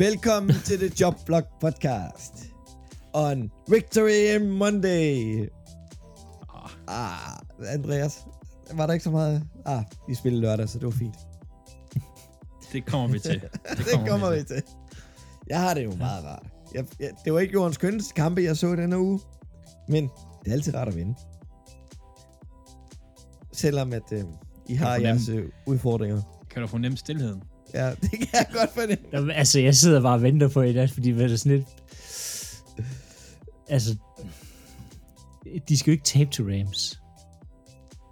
Velkommen til The Job Block Podcast. On Victory Monday. Ah, Andreas, var der ikke så meget? Ah, vi spillede lørdag, så det var fint. Det kommer vi til. Det kommer, det kommer vi til. Jeg har det jo meget rart. Jeg, jeg, det var ikke jordens skønneste kampe, jeg så denne uge. Men det er altid rart at vinde. Selvom at øh, I har jeres øh, udfordringer. Kan du fornemme stillheden? Ja, det kan jeg godt fornemme. Jamen, altså, jeg sidder bare og venter på i dag, fordi det er sådan lidt... Altså, de skal jo ikke tabe til Rams.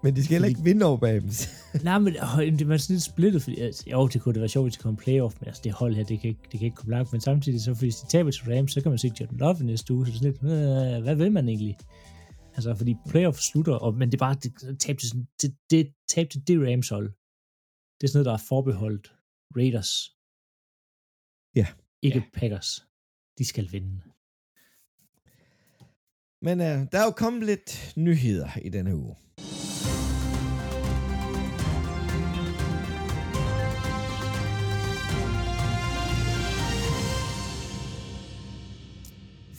Men de skal heller ikke vinde over Babens. Nej, men øh, det er sådan lidt splittet, fordi altså, jo, det kunne det være sjovt, hvis de kom playoff, men altså, det hold her, det kan, ikke, det kan ikke komme langt, men samtidig så, hvis de taber til Rams, så kan man se Jordan Love næste uge, så det er sådan lidt, øh, hvad vil man egentlig? Altså, fordi playoff slutter, og, men det er bare, det, tab til, sådan- det, det, tab til det Rams hold, det er sådan noget, der er forbeholdt Raiders. Ja. Ikke Ja. Packers. De skal vinde. Men øh, der er jo kommet lidt nyheder i denne uge.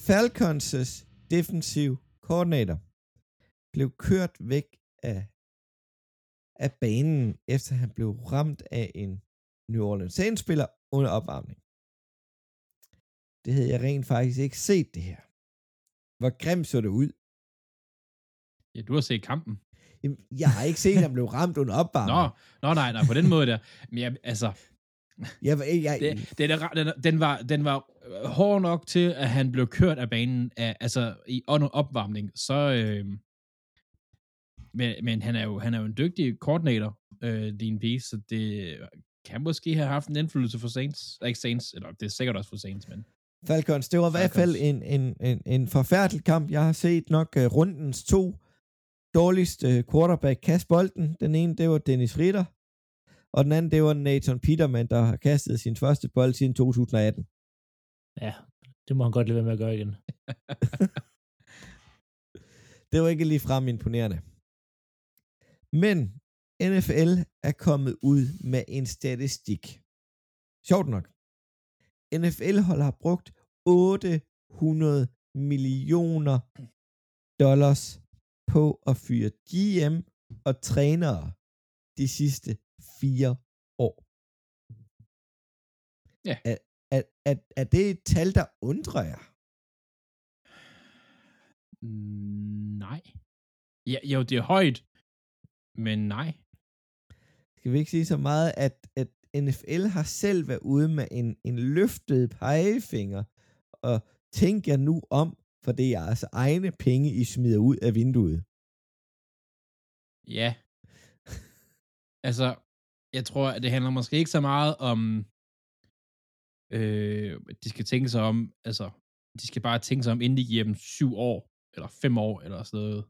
Falcons' defensiv koordinator blev kørt væk af, af banen, efter han blev ramt af en New Orleans Saints-spiller under opvarmning. Det havde jeg rent faktisk ikke set det her. Hvor grimt så det ud. Ja, du har set kampen. Jamen, Jeg har ikke set, at han blev ramt under Nå, opvarmning. nå nej, nej, på den måde der. Men jeg, altså, Jeg, jeg, jeg, det, det den, den, var, den var øh, hård nok til, at han blev kørt af banen, af, altså i under opvarmning. Så, øh, men, men han er jo han er jo en dygtig koordinator, øh, din piece, så det kan måske have haft en indflydelse for Saints. Ikke Saints, eller det er sikkert også for Saints, men Falcons, det var i hvert fald en, en, en, en forfærdelig kamp. Jeg har set nok uh, rundens to dårligste uh, quarterback kaste bolden. Den ene, det var Dennis Ritter, og den anden, det var Nathan Peterman, der har kastet sin første bold siden 2018. Ja, det må han godt lade være med at gøre igen. Det var ikke lige frem imponerende. Men NFL er kommet ud med en statistik. Sjovt nok. NFL-hold har brugt 800 millioner dollars på at fyre GM og trænere de sidste fire år. Ja. Er, er, er, er det et tal, der undrer jer? nej. Ja, jo, det er højt, men nej. Skal vi ikke sige så meget, at, at NFL har selv været ude med en, en løftet pegefinger, og tænk jer nu om, for det er altså egne penge, I smider ud af vinduet. Ja. altså, jeg tror, at det handler måske ikke så meget om, øh, de skal tænke sig om, altså, de skal bare tænke sig om, inden de giver dem syv år, eller fem år, eller sådan noget.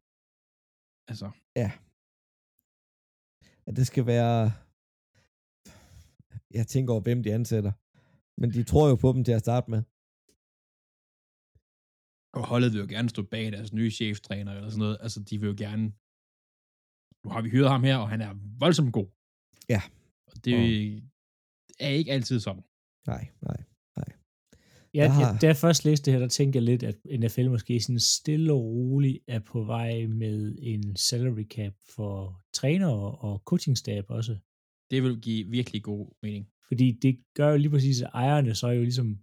Altså, At det skal være... Jeg tænker over, hvem de ansætter. Men de tror jo på dem til at starte med. og holdet vil jo gerne stå bag deres nye cheftræner, eller sådan noget. Altså, de vil jo gerne, nu har vi hyret ham her, og han er voldsomt god. Ja. Og det Og- er ikke altid sådan. Nej, nej. Ja, Jeg har... da jeg først læste det her, der tænkte jeg lidt, at NFL måske sådan stille og roligt er på vej med en salary cap for trænere og coachingstab også. Det vil give virkelig god mening. Fordi det gør jo lige præcis, at ejerne så jo ligesom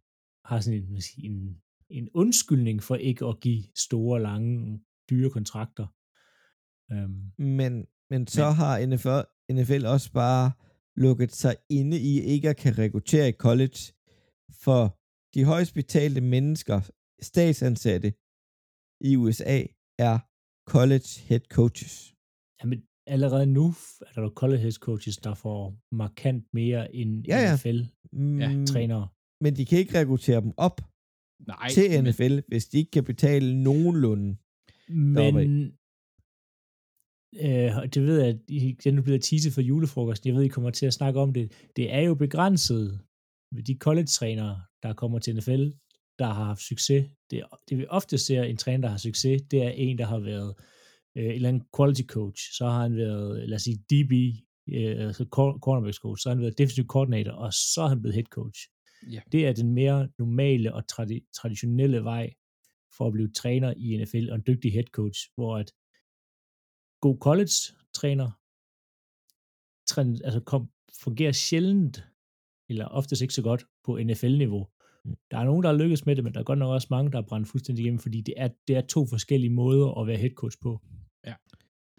har sådan en, en, en undskyldning for ikke at give store, lange, dyre kontrakter. Um, Men, men så Men- har NFL, NFL også bare lukket sig inde i ikke at kan rekruttere i college, for de højst betalte mennesker, statsansatte i USA, er college head coaches. jamen, allerede nu er der jo college head coaches, der får markant mere end Ja, ja. NFL-trænere. Mm, Men de kan ikke rekruttere dem op Nej, til men- NFL, hvis de ikke kan betale nogenlunde. Men Deroppe øh, det ved jeg, at I- den er blevet teaset for julefrokosten. Jeg ved, I kommer til at snakke om det. Det er jo begrænset de college-trænere, der kommer til NFL, der har haft succes. Det, det vi ofte ser en træner, der har succes, det er en, der har været øh, en eller anden quality coach. Så har han været, lad os sige, DB, øh, altså cor- cornerbacks coach. Så har han været defensive coordinator, og så er han blevet head coach. Ja. Det er den mere normale og tradi- traditionelle vej for at blive træner i NFL og en dygtig head coach, hvor at god college-træner træn- altså kom, fungerer sjældent, eller oftest ikke så godt på NFL-niveau. Mm. Der er nogen, der har lykkes med det, men der er godt nok også mange, der er brændt fuldstændig igennem, fordi det er, det er to forskellige måder at være head coach på.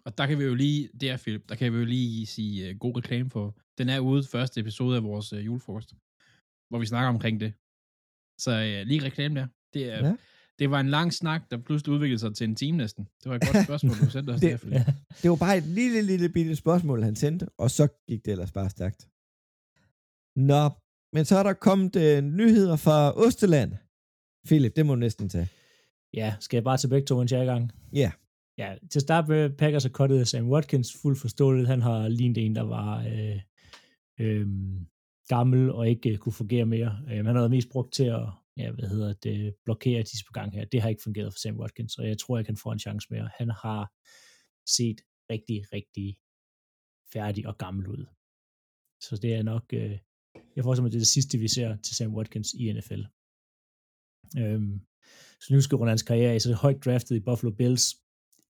Og der kan vi jo lige, det er Philip, der kan vi jo lige sige uh, god reklame for. Den er ude første episode af vores uh, julefrokost, hvor vi snakker omkring det. Så uh, lige reklame der. Det, er, Ja. ja. det var en lang snak, der pludselig udviklede sig til en time næsten. Det var et godt spørgsmål, du sendte os Det- der, Philip. Det var bare et lille, lille bitte spørgsmål, han sendte, og så gik det ellers bare stærkt. Nå, men så er der kommet øh, nyheder fra Osteland. Philip, det må du næsten tage. Ja, skal jeg bare til begge to, mens jeg er i gang? Ja. Ja, til at starte med, Packers har kottet Sam Watkins fuldt forståeligt. Han har lignet en, der var øh, øh, gammel og ikke øh, kunne fungere mere. Øh, han har været mest brugt til at ja, hvad hedder det, blokere de på gang her. Det har ikke fungeret for Sam Watkins, og jeg tror, jeg kan få en chance mere. Han har set rigtig, rigtig færdig og gammel ud. Så det er nok, øh, jeg får simpelthen det, er det sidste, vi ser til Sam Watkins i NFL. Øhm, så nu skal runde hans karriere af, så det er højt draftet i Buffalo Bills.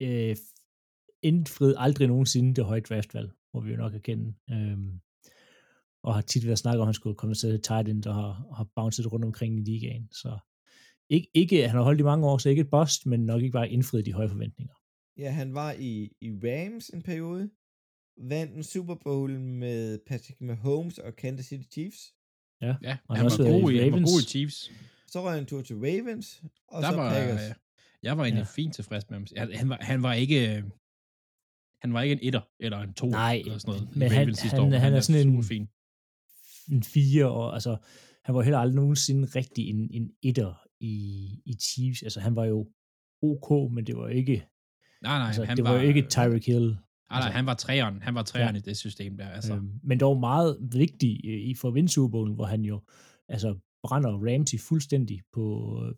Øh, indfried aldrig nogensinde det høje draftvalg, må vi jo nok erkende. Øhm, og har tit været snakket om, at han skulle komme til tight end og har, har bounced rundt omkring i ligaen. Så ikke, ikke, han har holdt i mange år, så ikke et bust, men nok ikke bare indfriet de høje forventninger. Ja, han var i, i Rams en periode. Vandt en Super Bowl med Patrick Mahomes og Kansas City Chiefs. Ja, Og han han, var god i han var Ravens. god i Chiefs. Så røg han tur til Ravens, og der så var, Packers. jeg var egentlig Ja. ja. fint tilfreds med ham. Han, han, var, han var ikke øh, han var ikke en etter eller en to Nej, eller sådan noget. men han- han- år. han er sådan en- fin. en fire, og altså, han var heller aldrig nogensinde rigtig en, en etter i, i Chiefs. Altså, han var jo ok, men det var ikke, Nej, nej, altså, han det var, jo ikke Tyreek Hill. Nej, nej, altså- han var træeren. Han var træeren Ja. i det system der. Altså. Øhm, men dog meget vigtig øh, i for vinde Super Bowlen, hvor han jo altså, brænder Ramsey fuldstændig på,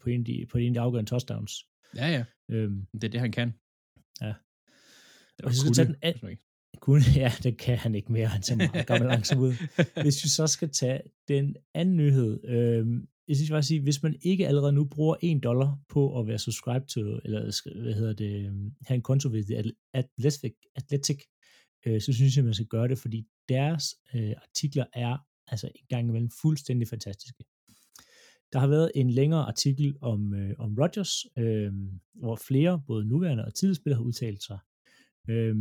på, en, de, på en af de afgørende touchdowns. Ja, ja. Øhm, Det er det, han kan. Ja. Det Og vi skal tage den an- an... kun, ja, det kan han ikke mere, han ser meget gammel langsomt ud. Hvis vi så skal tage den anden nyhed, øhm, jeg synes bare at sige, hvis man ikke allerede nu bruger 1 dollar på at være subscribe til, eller hvad hedder det, øhm, have en konto ved Athletic, Athletic øh, så synes jeg, man skal gøre det, fordi deres øh, artikler er altså en gang imellem fuldstændig fantastiske. Der har været en længere artikel om, øh, om Rodgers, øh, hvor flere, både nuværende og tidligere spillere, har udtalt sig. Øh,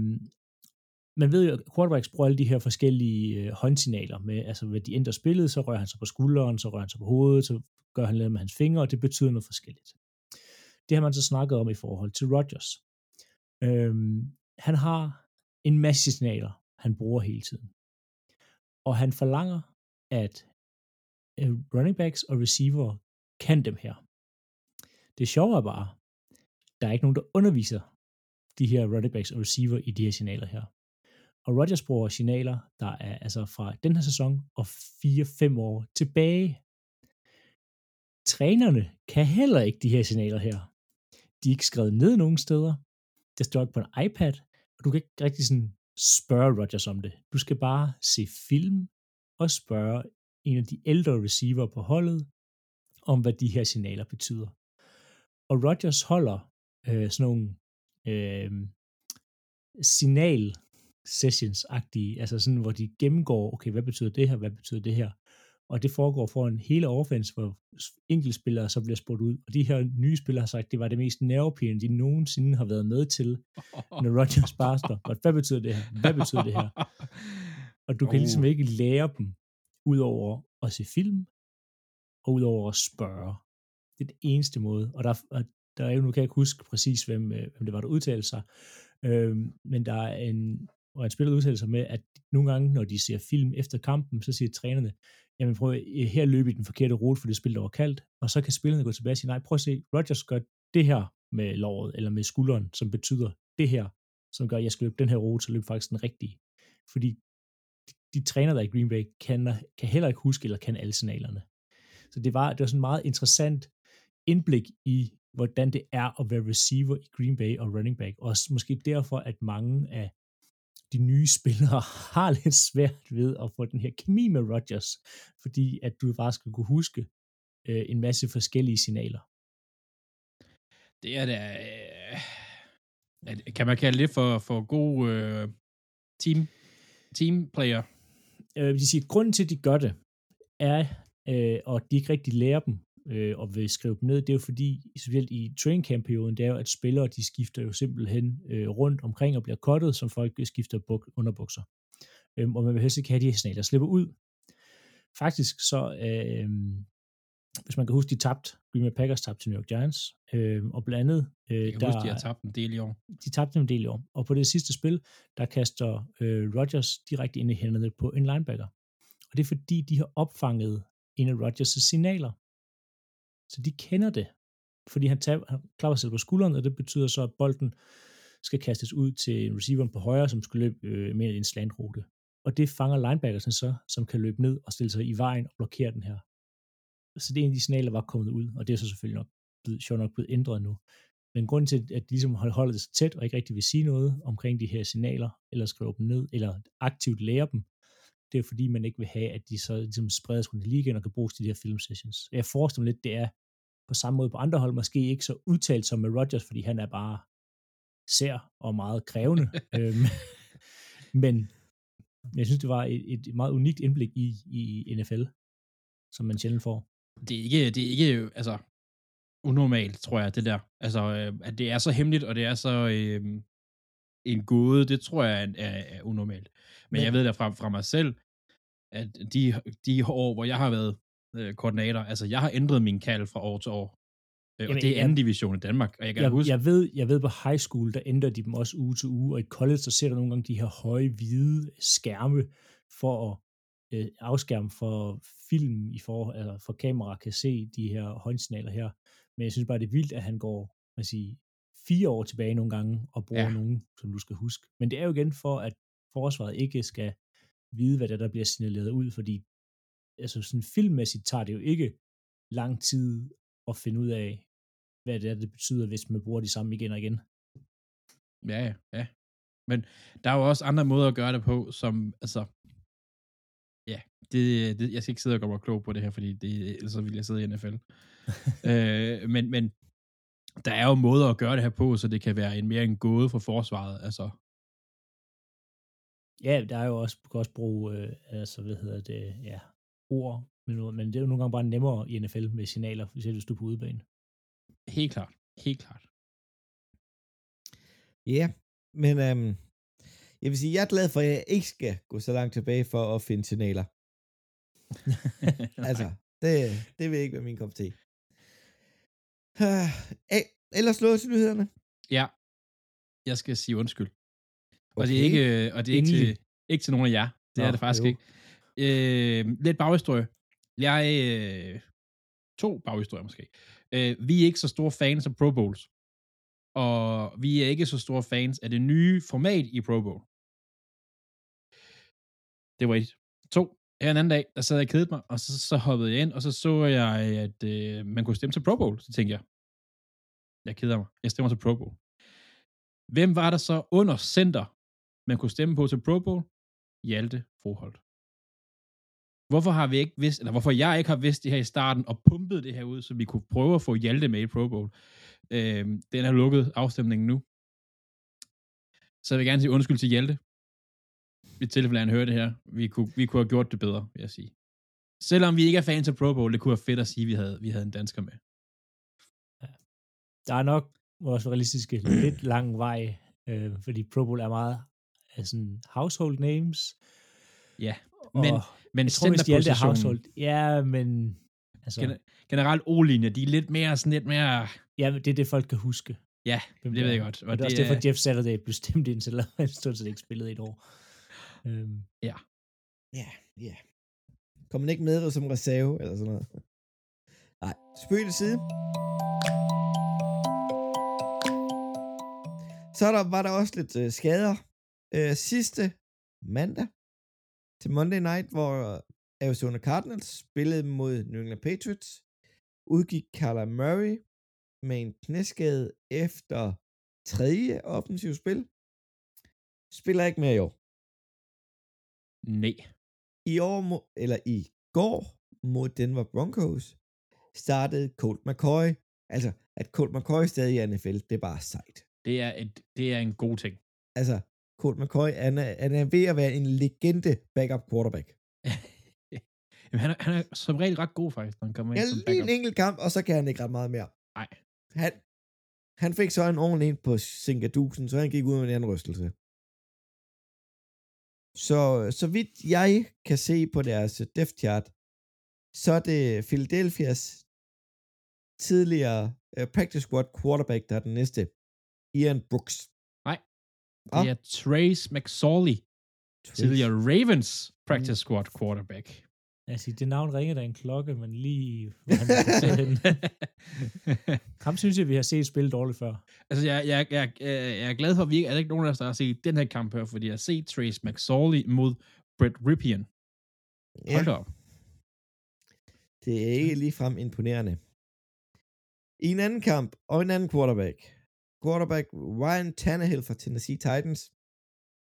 man ved jo, at quarterbacks bruger alle de her forskellige øh, håndsignaler med, altså hvad de ændrer spillet, så rører han sig på skulderen, så rører han sig på hovedet, så gør han noget med hans fingre, og det betyder noget forskelligt. Det har man så snakket om i forhold til Rodgers. Øhm, han har en masse signaler, han bruger hele tiden. Og han forlanger, at øh, running backs og receiver kan dem her. Det sjove er bare, der er ikke nogen, der underviser de her running backs og receiver i de her signaler her. Og Rodgers bruger signaler, der er altså fra den her sæson og 4-5 år tilbage. Trænerne kan heller ikke de her signaler her. De er ikke skrevet ned nogen steder. Det står ikke på en iPad, og du kan ikke rigtig sådan spørge Rodgers om det. Du skal bare se film og spørge en af de ældre receiver på holdet, om hvad de her signaler betyder. Og Rodgers holder øh, sådan nogle øh, signal sessions-agtige, altså sådan, hvor de gennemgår, okay, hvad betyder det her, hvad betyder det her, og det foregår for en hele offense, hvor enkeltspillere så bliver spurgt ud, og de her nye spillere har sagt, det var det mest nervepirrende, de nogensinde har været med til, når Rodgers bare står, hvad betyder det her, hvad betyder det her, og du kan ligesom Oh. ikke lære dem, ud over at se film, og ud over at spørge. Det er den eneste måde, og der, og der er jo, nu kan jeg ikke huske præcis, hvem, øh, hvem det var, der udtalte sig, øhm, men der er en, og en spiller udtaler sig med, at nogle gange, når de ser film efter kampen, så siger trænerne, jamen prøv øh, her løb i den forkerte rute, for det spil, der var kaldt, og så kan spillerne gå tilbage og sige, nej, prøv at se, Rodgers gør det her med låret, eller med skulderen, som betyder det her, som gør, at jeg skal løbe den her rute, så løb faktisk den rigtige. Fordi de, træner, der i Green Bay, kan, kan heller ikke huske, eller kan alle signalerne. Så det var, det var sådan en meget interessant indblik i, hvordan det er at være receiver i Green Bay og running back. Og også måske derfor, at mange af de nye spillere har lidt svært ved at få den her kemi med Rodgers, fordi at du bare skal kunne huske øh, en masse forskellige signaler. Det er da... Øh, kan man kalde det for, for god øh, team, teamplayer? Øh, de siger, at grunden til, at de gør det, er, øh, og de ikke rigtig lærer dem, øh, og vil skrive dem ned, det er jo fordi, specielt i training camp perioden, det er jo, at spillere, de skifter jo simpelthen øh, rundt omkring og bliver kottet, som folk skifter buk- underbukser. Øh, og man vil helst ikke have de her signaler slipper ud. Faktisk så, øh, hvis man kan huske, de tabte, Green Bay Packers tabte til New York Giants, øh, og blandt andet... Øh, jeg kan der, huske, de har tabt en del i år. De tabte en del i år, og på det sidste spil, der kaster øh, Rodgers direkte ind i hænderne på en linebacker. Og det er fordi, de har opfanget en af Rodgers' signaler. Så de kender det, fordi han, tager, han klapper selv på skulderen, og det betyder så, at bolden skal kastes ud til receiveren på højre, som skal løbe øh, mere i en slantrute. Og det fanger linebackersen så, som kan løbe ned og stille sig i vejen og blokere den her. Så det er en af de signaler, der var kommet ud, og det er så selvfølgelig nok blevet, sjovt nok blevet ændret nu. Men grunden til, at de ligesom holder det så tæt, og ikke rigtig vil sige noget omkring de her signaler, eller skrive dem ned, eller aktivt lære dem, det er fordi, man ikke vil have, at de så ligesom spredes rundt i ligaen og kan bruges til de her film sessions. Jeg forestiller mig lidt, det er på samme måde på andre hold, måske ikke så udtalt som med Rodgers, fordi han er bare sær og meget krævende. øhm, men jeg synes, det var et, et meget unikt indblik i, i NFL, som man sjældent får. Det er ikke, det er ikke altså, unormalt, tror jeg, det der. Altså, øh, at det er så hemmeligt, og det er så øh, en gåde, det tror jeg er, er, er unormalt. Men, Men jeg ved da fra, fra mig selv, at de, de år, hvor jeg har været øh, koordinator, altså jeg har ændret min kald fra år til år. Øh, og Jamen, det er jeg- anden division i Danmark, og jeg kan Jeg, huske, jeg, ved, jeg ved på high school, der ændrer de dem også uge til uge, og i college, så ser der nogle gange de her høje, hvide skærme for at øh, afskærme for film, i for, altså for kamera kan se de her håndsignaler her. Men jeg synes bare, det er vildt, at han går man siger, fire år tilbage nogle gange og bruger Ja. nogen, som du skal huske. Men det er jo igen for, at forsvaret ikke skal vide, hvad det er, der bliver signaleret ud, fordi altså sådan filmmæssigt tager det jo ikke lang tid at finde ud af, hvad det er, det betyder, hvis man bruger de samme igen og igen. Ja, ja, ja. Men der er jo også andre måder at gøre det på, som, altså, ja, det, det, jeg skal ikke sidde og gøre mig klog på det her, fordi det, ellers så vil jeg sidde i NFL. øh, men, men der er jo måder at gøre det her på, så det kan være en mere en gåde for forsvaret, altså, Ja, der er jo også, kan også bruge, øh, altså, hvad hedder det, ja, ord, men, men det er jo nogle gange bare nemmere i NFL med signaler, hvis du er på udebane. helt klart, helt klart. Ja, men øhm, jeg vil sige, jeg er glad for, at jeg ikke skal gå så langt tilbage for at finde signaler. altså, det, det vil ikke være min kop te. Uh, ellers lå til nyhederne. Ja, jeg skal sige undskyld. Og det er Okay. ikke, øh, og det er ikke til, ikke til nogen af jer. Det Nå, er det faktisk jo. ikke. Øh, lidt baghistorie. Jeg øh, to baghistorier måske. Øh, vi er ikke så store fans af Pro Bowls. Og vi er ikke så store fans af det nye format i Pro Bowl. Det var et. To. Ja, en anden dag, der sad jeg og kedede mig, og så, så hoppede jeg ind, og så så jeg, at øh, man kunne stemme til Pro Bowl. Så tænkte jeg, jeg keder mig. Jeg stemmer til Pro Bowl. Hvem var der så under center, man kunne stemme på til Pro Bowl? Hjalte Froholt. Hvorfor har vi ikke vidst, eller hvorfor jeg ikke har vidst det her i starten, og pumpet det her ud, så vi kunne prøve at få Hjalte med i Pro Bowl. Øh, den er lukket afstemningen nu. Så jeg vil gerne sige undskyld til Hjalte. I tilfælde, at han hører det her. Vi kunne, vi kunne have gjort det bedre, vil jeg sige. Selvom vi ikke er fans af Pro Bowl, det kunne være fedt at sige, at vi havde, vi havde en dansker med. Der er nok vores realistiske lidt lang vej, øh, fordi Pro Bowl er meget af sådan household names. Ja, og men, men jeg tror, hvis de alle er household, ja, men altså, Gen- generelt O-linje, de er lidt mere sådan lidt mere... ja, men det er det, folk kan huske. Ja, det ved er. jeg godt. Og, det er også derfor, Jeff Saturday blev stemt ind, selvom han stod set ikke spillet i et år. Øhm, Ja, ja. Kom man ikke med som reserve, eller sådan noget. Nej, spøg til side. Så er der, var der også lidt øh, skader. Øh, sidste mandag til Monday Night, hvor Arizona Cardinals spillede mod New England Patriots, udgik Kyler Murray med en knæskade efter tredje offensiv spil. spiller ikke mere i år. Nej. I år, mo- eller i går mod Denver Broncos, startede Colt McCoy. Altså, at Colt McCoy stadig er i NFL, det er bare sejt. Det er, et, det er en god ting. Altså, Colt McCoy, han er, han er ved at være en legende backup quarterback. Jamen, han, er, han er som regel ret god, faktisk, når han kommer ind Ja, som lige backup. en enkelt kamp, og så kan han ikke ret meget mere. Nej. Han, han fik så en ordentlig en på Sinkadusen, så han gik ud med en anden rystelse. Så, så vidt jeg kan se på deres depth chart, så er det Philadelphia's tidligere uh, practice squad quarterback, der er den næste. Ian Brooks. Nej. Det er Trace McSorley, tidligere Ravens practice squad quarterback. Altså, det navn ringer der en klokke, men lige. Ham synes jeg, vi har set spille dårligt før. altså, jeg, jeg, jeg, jeg, er glad for, at vi ikke, er der ikke nogen af os, der har set den her kamp her, fordi jeg har set Trace McSorley mod Brett Ripien. Ja, Hold da op. det er ikke ligefrem imponerende. I en anden kamp, og en anden quarterback. Quarterback Ryan Tannehill fra Tennessee Titans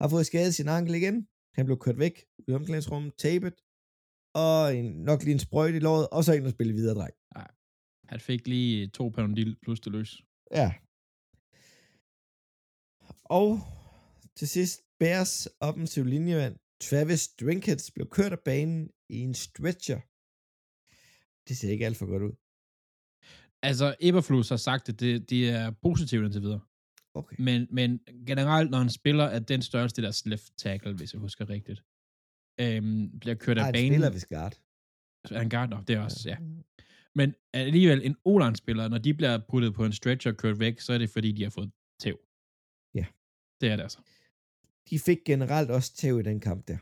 har fået skadet sin ankel igen. Han blev kørt væk i omklædningsrummet, tabet, og en, nok lige en sprøjt i låret, og så ind og spille videre, dreng. Han fik lige to Panodil plus det løs. Ja. Og til sidst, Bears offensiv linjemand Travis Drinkets blev kørt af banen i en stretcher. Det ser ikke alt for godt ud. Altså, Eberflus har sagt, at det, det er positivt indtil videre. Okay. Men, men generelt, når han spiller, at den største deres left tackle, hvis jeg husker rigtigt, øhm, bliver kørt Nej, af banen. spiller ved guard. Er han guard? Nå, det er også, ja. Men alligevel, en o spiller når de bliver puttet på en stretcher og kørt væk, så er det fordi, de har fået tæv. Ja. Det er det altså. De fik generelt også tæv i den kamp der.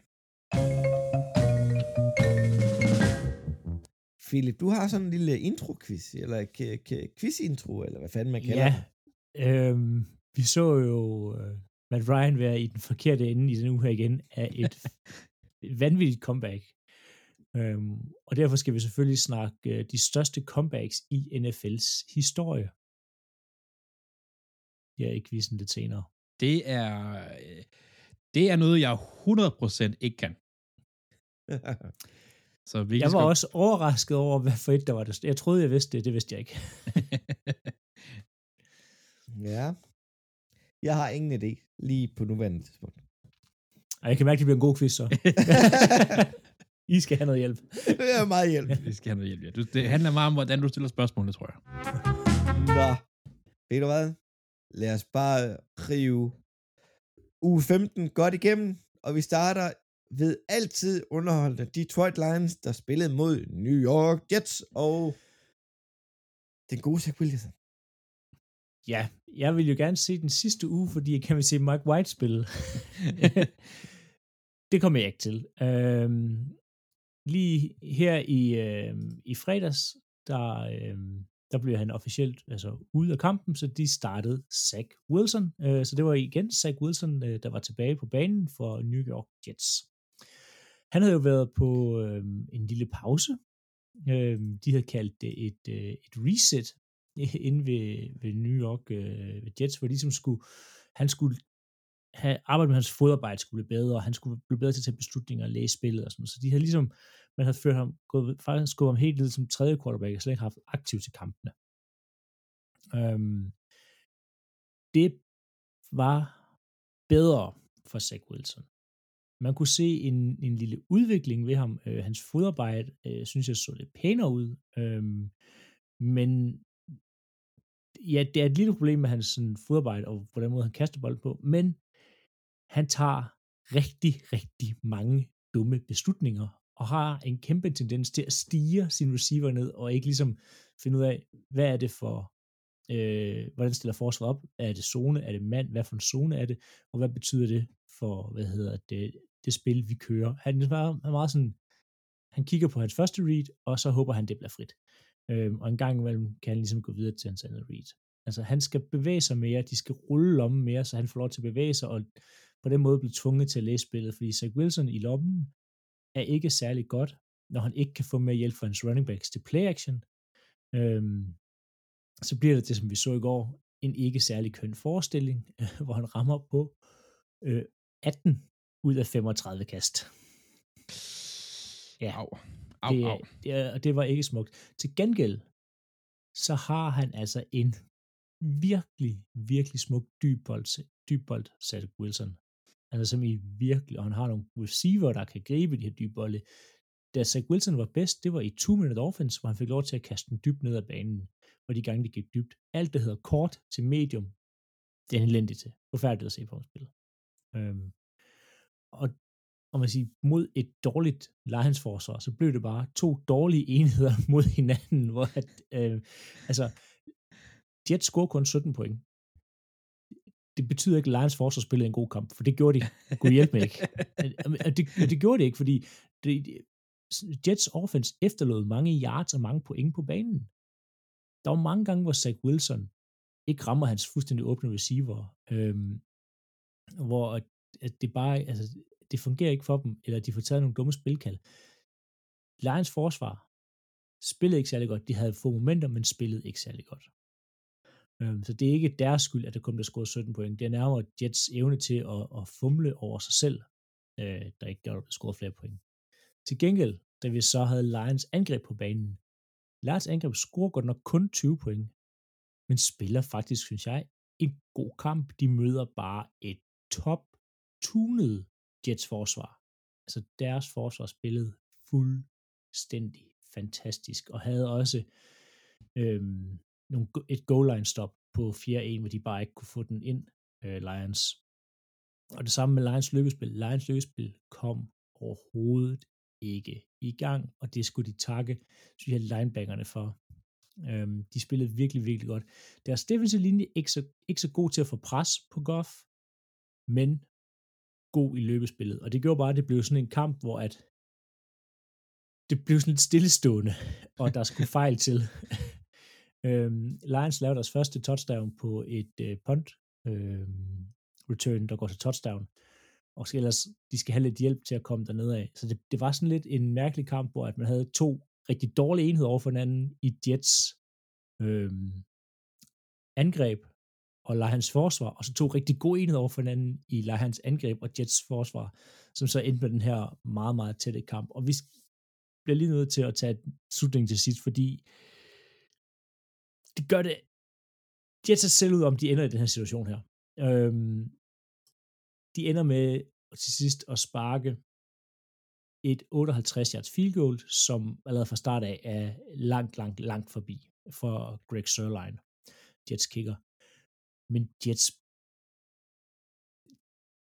Philip, du har sådan en lille intro-quiz, eller k- k- quiz-intro, eller hvad fanden man kalder Ja, det. øhm, vi så jo uh, Matt Ryan være i den forkerte ende i den uge her igen af et, et vanvittigt comeback. Øhm, og derfor skal vi selvfølgelig snakke uh, de største comebacks i NFL's historie. Ja, i quizzen lidt senere. Det er, øh, det er noget, jeg 100% ikke kan. Så vi Jeg var også overrasket over, hvad for et der var det. Jeg troede, jeg vidste det. Det vidste jeg ikke. ja. Jeg har ingen idé, lige på nuværende tidspunkt. Ej, jeg kan mærke, at det bliver en god quiz så. I skal have noget hjælp. det er meget hjælp. Vi skal have noget hjælp. Ja. Du, det handler meget om, hvordan du stiller spørgsmålene, tror jeg. Nå, ved du hvad? Lad os bare rive uge 15 godt igennem, og vi starter ved altid underholdende Detroit Lions, der spillede mod New York Jets og den gode Zach Wilson. Ja, jeg vil jo gerne se den sidste uge, fordi jeg kan vi se Mike White spille. det kommer jeg ikke til. Øhm, lige her i, øhm, i fredags, der, øhm, der blev han officielt altså, ude af kampen, så de startede Zach Wilson. Øh, så det var igen Zach Wilson, øh, der var tilbage på banen for New York Jets. Han havde jo været på øhm, en lille pause. Øhm, de havde kaldt det et, øh, et reset inde ved, ved New York øh, Jets, hvor de ligesom skulle, han skulle have arbejdet med hans fodarbejde skulle blive bedre, og han skulle blive bedre til at tage beslutninger og læse spillet og sådan noget. Så de havde ligesom, man havde ført ham, gået, faktisk gået ham helt ned som tredje quarterback, og slet ikke haft aktiv til kampene. Øhm, det var bedre for Zach Wilson. Man kunne se en, en lille udvikling ved ham. Øh, hans fodarbejde, øh, synes jeg, så lidt pænere ud. Øhm, men ja, det er et lille problem med hans sådan, fodarbejde, og på den måde, han kaster bolden på, men han tager rigtig, rigtig mange dumme beslutninger, og har en kæmpe tendens til at stige sin receiver ned, og ikke ligesom finde ud af, hvad er det for, øh, hvordan stiller forsvaret op, er det zone, er det mand, hvad for en zone er det, og hvad betyder det for, hvad hedder det, det spil, vi kører. Han er meget, han er meget sådan, han kigger på hans første read, og så håber han, det bliver frit. Øh, og en gang imellem kan han ligesom gå videre til hans andet read. Altså han skal bevæge sig mere, de skal rulle om mere, så han får lov til at bevæge sig, og på den måde blive tvunget til at læse spillet, fordi Zach Wilson i lommen er ikke særlig godt, når han ikke kan få mere hjælp fra hans running backs til play action. Øhm, så bliver det det, som vi så i går, en ikke særlig køn forestilling, hvor han rammer på øh, 18 ud af 35 kast. Ja. Au. Au, det, au. Det, og det var ikke smukt. Til gengæld, så har han altså en virkelig, virkelig smuk dybbold, dybbold Zach Wilson. Altså som i virkelig, og han har nogle receiver, der kan gribe de her dybbolde. Da Zach Wilson var bedst, det var i 2-minute offense, hvor han fik lov til at kaste den dybt ned ad banen, og de gange, det gik dybt. Alt, der hedder kort til medium, det er han elendig til. Forfærdeligt at se på ham spille. Øhm, og og man siger, mod et dårligt Lions forsvar, så blev det bare to dårlige enheder mod hinanden, hvor at, øh, altså, Jets scorer kun 17 point. Det betyder ikke, at Lions forsvar spillede en god kamp, for det gjorde de. Gud hjælp mig ikke. Det, det gjorde det ikke, fordi det, Jets offense efterlod mange yards og mange point på banen. Der var mange gange, hvor Zach Wilson ikke rammer hans fuldstændig åbne receiver, øhm, hvor at det bare, altså, det fungerer ikke for dem, eller de får taget nogle dumme spilkald. Lions forsvar spillede ikke særlig godt. De havde få momenter, men spillede ikke særlig godt. Øhm, så det er ikke deres skyld, at der kun bliver score 17 point. Det er nærmere Jets evne til at, at fumle over sig selv, øh, der ikke gør, at der score flere point. Til gengæld, da vi så havde Lions angreb på banen, Lions angreb scorer godt nok kun 20 point, men spiller faktisk, synes jeg, en god kamp. De møder bare et top tunet Jets forsvar. Altså deres forsvar spillede fuldstændig fantastisk, og havde også øhm, nogle, et goal line stop på 4-1, hvor de bare ikke kunne få den ind, øh, Lions. Og det samme med Lions løbespil. Lions løbespil kom overhovedet ikke i gang, og det skulle de takke, synes jeg, linebackerne for. Øhm, de spillede virkelig, virkelig godt. Deres defensive linje ikke så, ikke så god til at få pres på Goff, men god i løbespillet. Og det gjorde bare, at det blev sådan en kamp, hvor at det blev sådan lidt stillestående, og der skulle fejl til øhm, Lions lavede deres første touchdown på et øh, punt øh, return, der går til touchdown. Og skal ellers, de skal have lidt hjælp til at komme dernede af. Så det, det var sådan lidt en mærkelig kamp, hvor at man havde to rigtig dårlige enheder over for hinanden i Jets øh, angreb, og Lions forsvar, og så to rigtig gode enheder over for hinanden i Lions angreb og Jets forsvar, som så endte med den her meget, meget tætte kamp. Og vi bliver lige nødt til at tage slutningen til sidst, fordi det gør det Jets er selv ud om, de ender i den her situation her. Øhm, de ender med til sidst at sparke et 58 yards field goal, som allerede fra start af er langt, langt, langt forbi for Greg Sørlein, Jets kicker. Men Jets,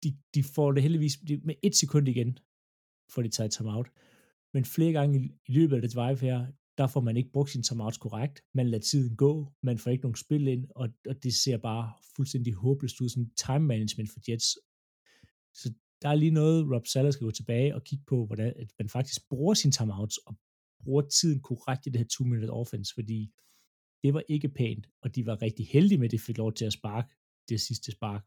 de, de får det heldigvis de, med et sekund igen, får de taget timeout. Men flere gange i, i løbet af det drive her, der får man ikke brugt sin timeouts korrekt. Man lader tiden gå, man får ikke nogen spil ind, og, og det ser bare fuldstændig håbløst ud, sådan time management for Jets. Så der er lige noget, Rob Salah skal gå tilbage og kigge på, hvordan at man faktisk bruger sin timeouts og bruger tiden korrekt i det her 2-minute offense, fordi det var ikke pænt, og de var rigtig heldige med, at de fik lov til at sparke det sidste spark.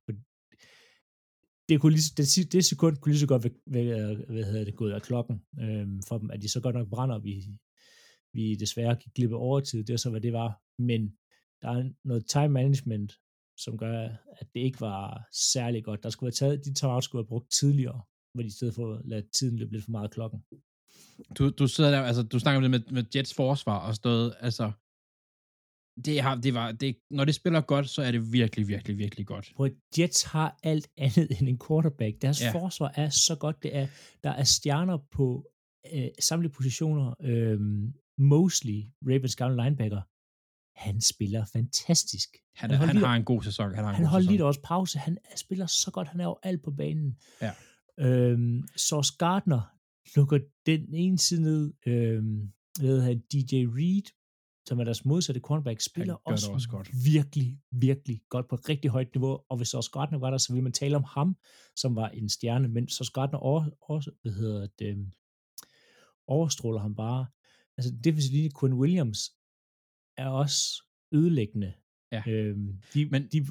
Det, kunne lige, det, det sekund kunne lige så godt hvad, hvad hedder det, gået af klokken øhm, for dem, at de så godt nok brænder, op i vi desværre gik glip af overtid, det er så, hvad det var. Men der er noget time management, som gør, at det ikke var særlig godt. Der skulle være taget, de timeouts skulle have brugt tidligere, hvor de i stedet for at lade tiden løbe lidt for meget klokken. Du, du sidder der, altså du snakker om det med, med Jets forsvar og stået, altså det har, det var, det, når det spiller godt, så er det virkelig, virkelig, virkelig godt. Prøv, Jets har alt andet end en quarterback. Deres ja. forsvar er så godt. Det er, der er stjerner på øh, samtlige positioner. Øh, Mosley, Ravens gamle linebacker, han spiller fantastisk. Han, han, han har en god sæson. Han, har han holdt lige også pause. Han spiller så godt. Han er jo alt på banen. Ja. Øhm, Sauce Gardner lukker den ene side ned. Øhm, hvad hedder DJ Reed som er deres modsatte cornerback, spiller også, også godt. virkelig, virkelig godt på et rigtig højt niveau, og hvis også Gardner var der, så ville man tale om ham, som var en stjerne, men så Gardner over, over, hvad hedder det, overstråler ham bare. Altså, defensive linje, Quinn Williams, er også ødelæggende. Ja. Øhm, de, men de,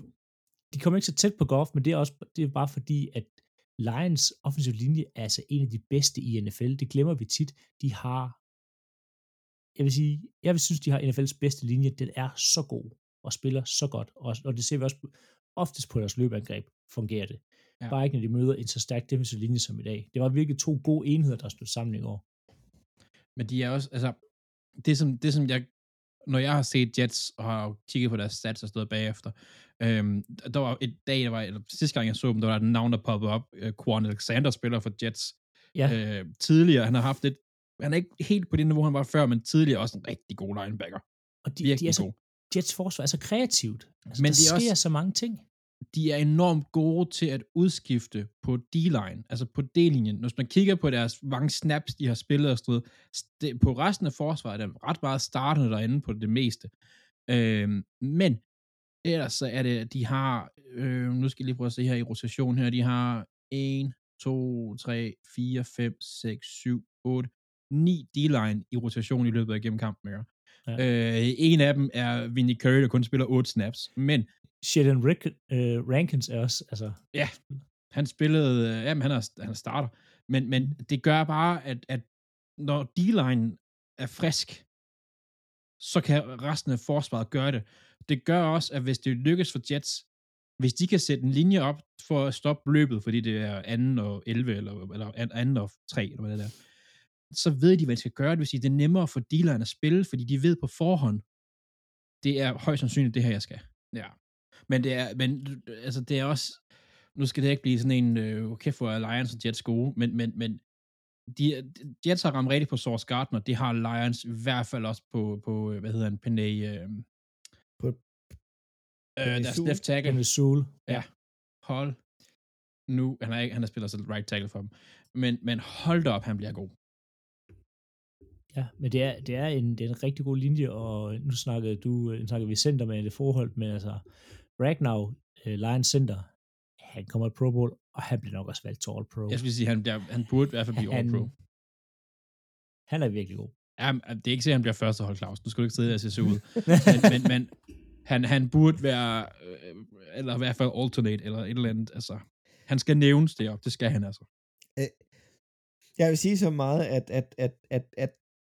de kommer ikke så tæt på Goff, men det er også det er bare fordi, at Lions offensiv linje er altså en af de bedste i NFL. Det glemmer vi tit. De har jeg vil sige, jeg vil synes, de har NFL's bedste linje. Den er så god og spiller så godt. Og, og det ser vi også oftest på deres løbeangreb fungerer det. Ja. Bare ikke, når de møder en så stærk defensiv linje som i dag. Det var virkelig to gode enheder, der stod sammen i år. Men de er også, altså, det som, det som jeg, når jeg har set Jets og har kigget på deres stats og stået bagefter, øhm, der var et dag, der var, eller sidste gang jeg så dem, der var et navn, der poppede op, øh, Quan Alexander spiller for Jets, Ja, øh, tidligere, han har haft lidt, han er ikke helt på det niveau, han var før, men tidligere også en rigtig god linebacker. og de, Virkelig de er så. Jets forsvar er så kreativt. Altså, Men der det er sker også- så mange ting. De er enormt gode til at udskifte på D-line, altså på D-linjen. Hvis man kigger på deres mange snaps, de har spillet og stået, st- på resten af forsvaret er der ret meget startende derinde på det meste. Øhm, men ellers så er det, at de har, øh, nu skal jeg lige prøve at se her i rotation her, de har 1, 2, 3, 4, 5, 6, 7, 8, 9 D-line i rotation i løbet af gennem kampen. Ja. Øh, en af dem er Vinnie Curry, der kun spiller 8 snaps, men Sheldon Rick, øh, Rankins er også, altså, Ja, Han spillede, øh, jamen han er, han er starter, men, men det gør bare, at, at når D-line er frisk, så kan resten af forsvaret gøre det. Det gør også, at hvis det lykkes for Jets, hvis de kan sætte en linje op for at stoppe løbet, fordi det er anden og 11, eller, eller anden og 3, eller hvad det er, så ved de, hvad de skal gøre. Det vil sige, det er nemmere for dealeren at spille, fordi de ved på forhånd, det er højst sandsynligt det her, jeg skal. Ja. Men det er, men, altså, det er også, nu skal det ikke blive sådan en, øh, okay for Lions og Jets gode, men, men, men de, Jets har ramt rigtigt på Source Gardner, det har Lions i hvert fald også på, på øh, hvad hedder han, Penay, øh, På- øh, deres left tackle. Henry Sewell. Ja. Hold nu, han har ikke, han har spillet så right tackle for dem, men, men hold da op, han bliver god. Ja, men det er, det er, en, det er en rigtig god linje, og nu snakkede du, nu snakkede vi center med det forhold, men altså, Ragnar, uh, Lions center, han kommer i Pro Bowl, og han bliver nok også valgt til All Pro. Jeg skulle sige, han, bliver, han burde i hvert fald blive han, All-Pro. han er virkelig god. Ja, men det er ikke sikkert, at han bliver første hold, Claus. Nu skal du ikke sidde der og se ud. men, men, men han, han burde være, øh, eller i hvert fald alternate, eller et eller andet. Altså, han skal nævnes det op. Det skal han altså. Jeg vil sige så meget, at, at, at, at, at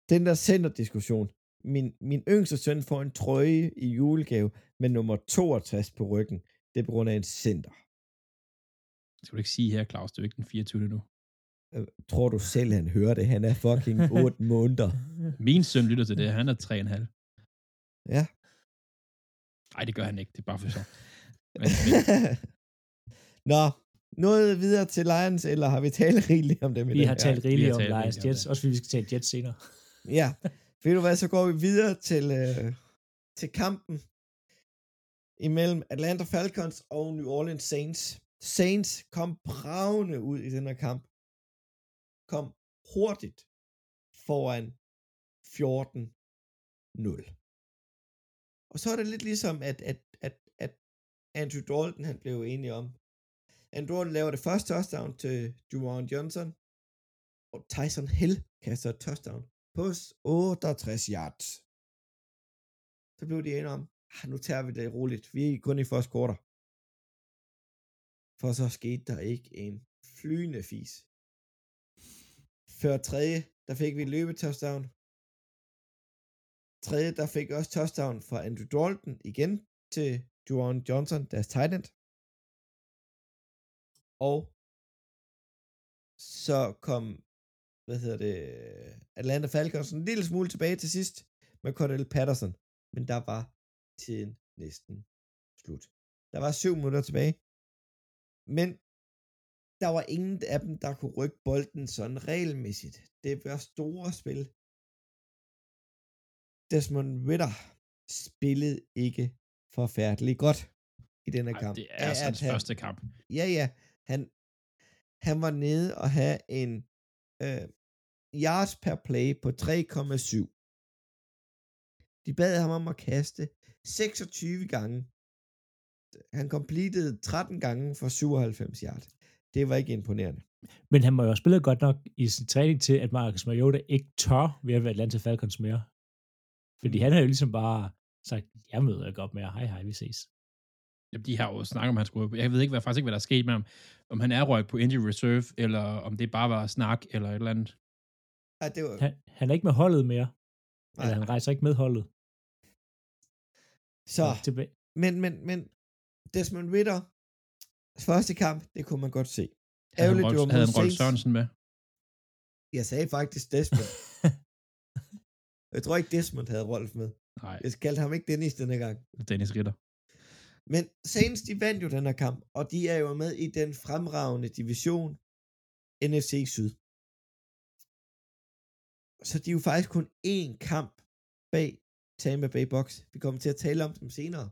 den der centerdiskussion, min, min yngste søn får en trøje i julegave med nummer 62 på ryggen. Det er på grund af en center. Det skal du ikke sige her, Claus. Det er jo ikke den 24. nu. Øh, Tror du selv, han hører det? Han er fucking 8 måneder. Min søn lytter til det. Han er 3,5. Ja. Nej, det gør han ikke. Det er bare for. Men, men, Nå, noget videre til Lions, eller har vi talt rigeligt om dem i Vi har talt rigeligt om talt Lions om Jets, også fordi vi skal tale Jets senere. Ja. Ved du hvad, så går vi videre til, øh, til kampen imellem Atlanta Falcons og New Orleans Saints. Saints kom bravende ud i den her kamp. Kom hurtigt foran 14-0. Og så er det lidt ligesom, at, at, at, at Andrew Dalton han blev enig om. Andrew Dalton laver det første touchdown til Juwan Johnson, og Tyson Hill kaster et touchdown på 68 yards. Så blev de enige om, Ah, nu tager vi det roligt. Vi er kun i første quarter. For så skete der ikke en flyende fis. Før tredje, der fik vi et løbetouchdown. Tredje, der fik også touchdown fra Andrew Dalton igen til Juwan Johnson, deres tight end. Og så kom hvad hedder det, Atlanta Falcons en lille smule tilbage til sidst med Cordell Patterson, men der var tiden næsten slut. Der var syv minutter tilbage, men der var ingen af dem, der kunne rykke bolden sådan regelmæssigt. Det var store spil. Desmond Ritter spillede ikke forfærdeligt godt i denne Ej, kamp. det er altså hans han- første kamp. Ja, ja. Han, han var nede og have en øh, yards per play på 3,7. De bad ham om at kaste 26 gange. Han completed 13 gange for 97 yards. Det var ikke imponerende. Men han må jo have spillet godt nok i sin træning til, at Marcus Mariota ikke tør ved at være Atlanta Falcons mere. Fordi han har jo ligesom bare sagt, jeg møder ikke op mere. Hej hej, vi ses. Jamen, de har jo snakket om, han skulle... Jeg ved ikke, hvad, faktisk ikke, hvad der er sket med ham. Om han er røget på injury reserve, eller om det bare var snak, eller et eller andet. Ej, det var, Han, han er ikke med holdet mere. Nej. Eller han rejser ikke med holdet. Så, tilbage. men, men, men Desmond Ritter Første kamp, det kunne man godt se. Ærgerligt, det var havde han Rolf. Sørensen med? Jeg sagde faktisk Desmond. jeg tror ikke, Desmond havde Rolf med. Nej, Jeg kaldte ham ikke Dennis denne gang. Dennis Ritter. Men Saints, de vandt jo den her kamp, og de er jo med i den fremragende division NFC Syd. Så de er jo faktisk kun én kamp bag Tampa Bay Bucks. Vi kommer til at tale om dem senere.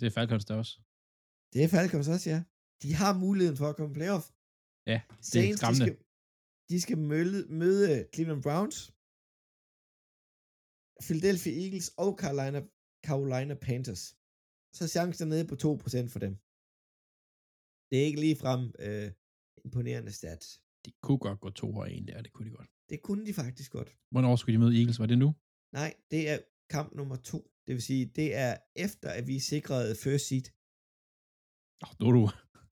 Det er Falcons der også. Det er Falcons også, ja. De har muligheden for at komme playoff. Ja, det er Saints, de skræmmende. skal, de skal møde, møde Cleveland Browns, Philadelphia Eagles og Carolina, Carolina Panthers. Så er chancen er nede på 2% for dem. Det er ikke ligefrem øh, imponerende stats. De kunne godt gå to og en der, det kunne de godt. Det kunne de faktisk godt. Hvornår skulle de møde Eagles? Var det nu? Nej, det er kamp nummer to. Det vil sige, det er efter, at vi sikrede first seed. Åh, oh, nu er du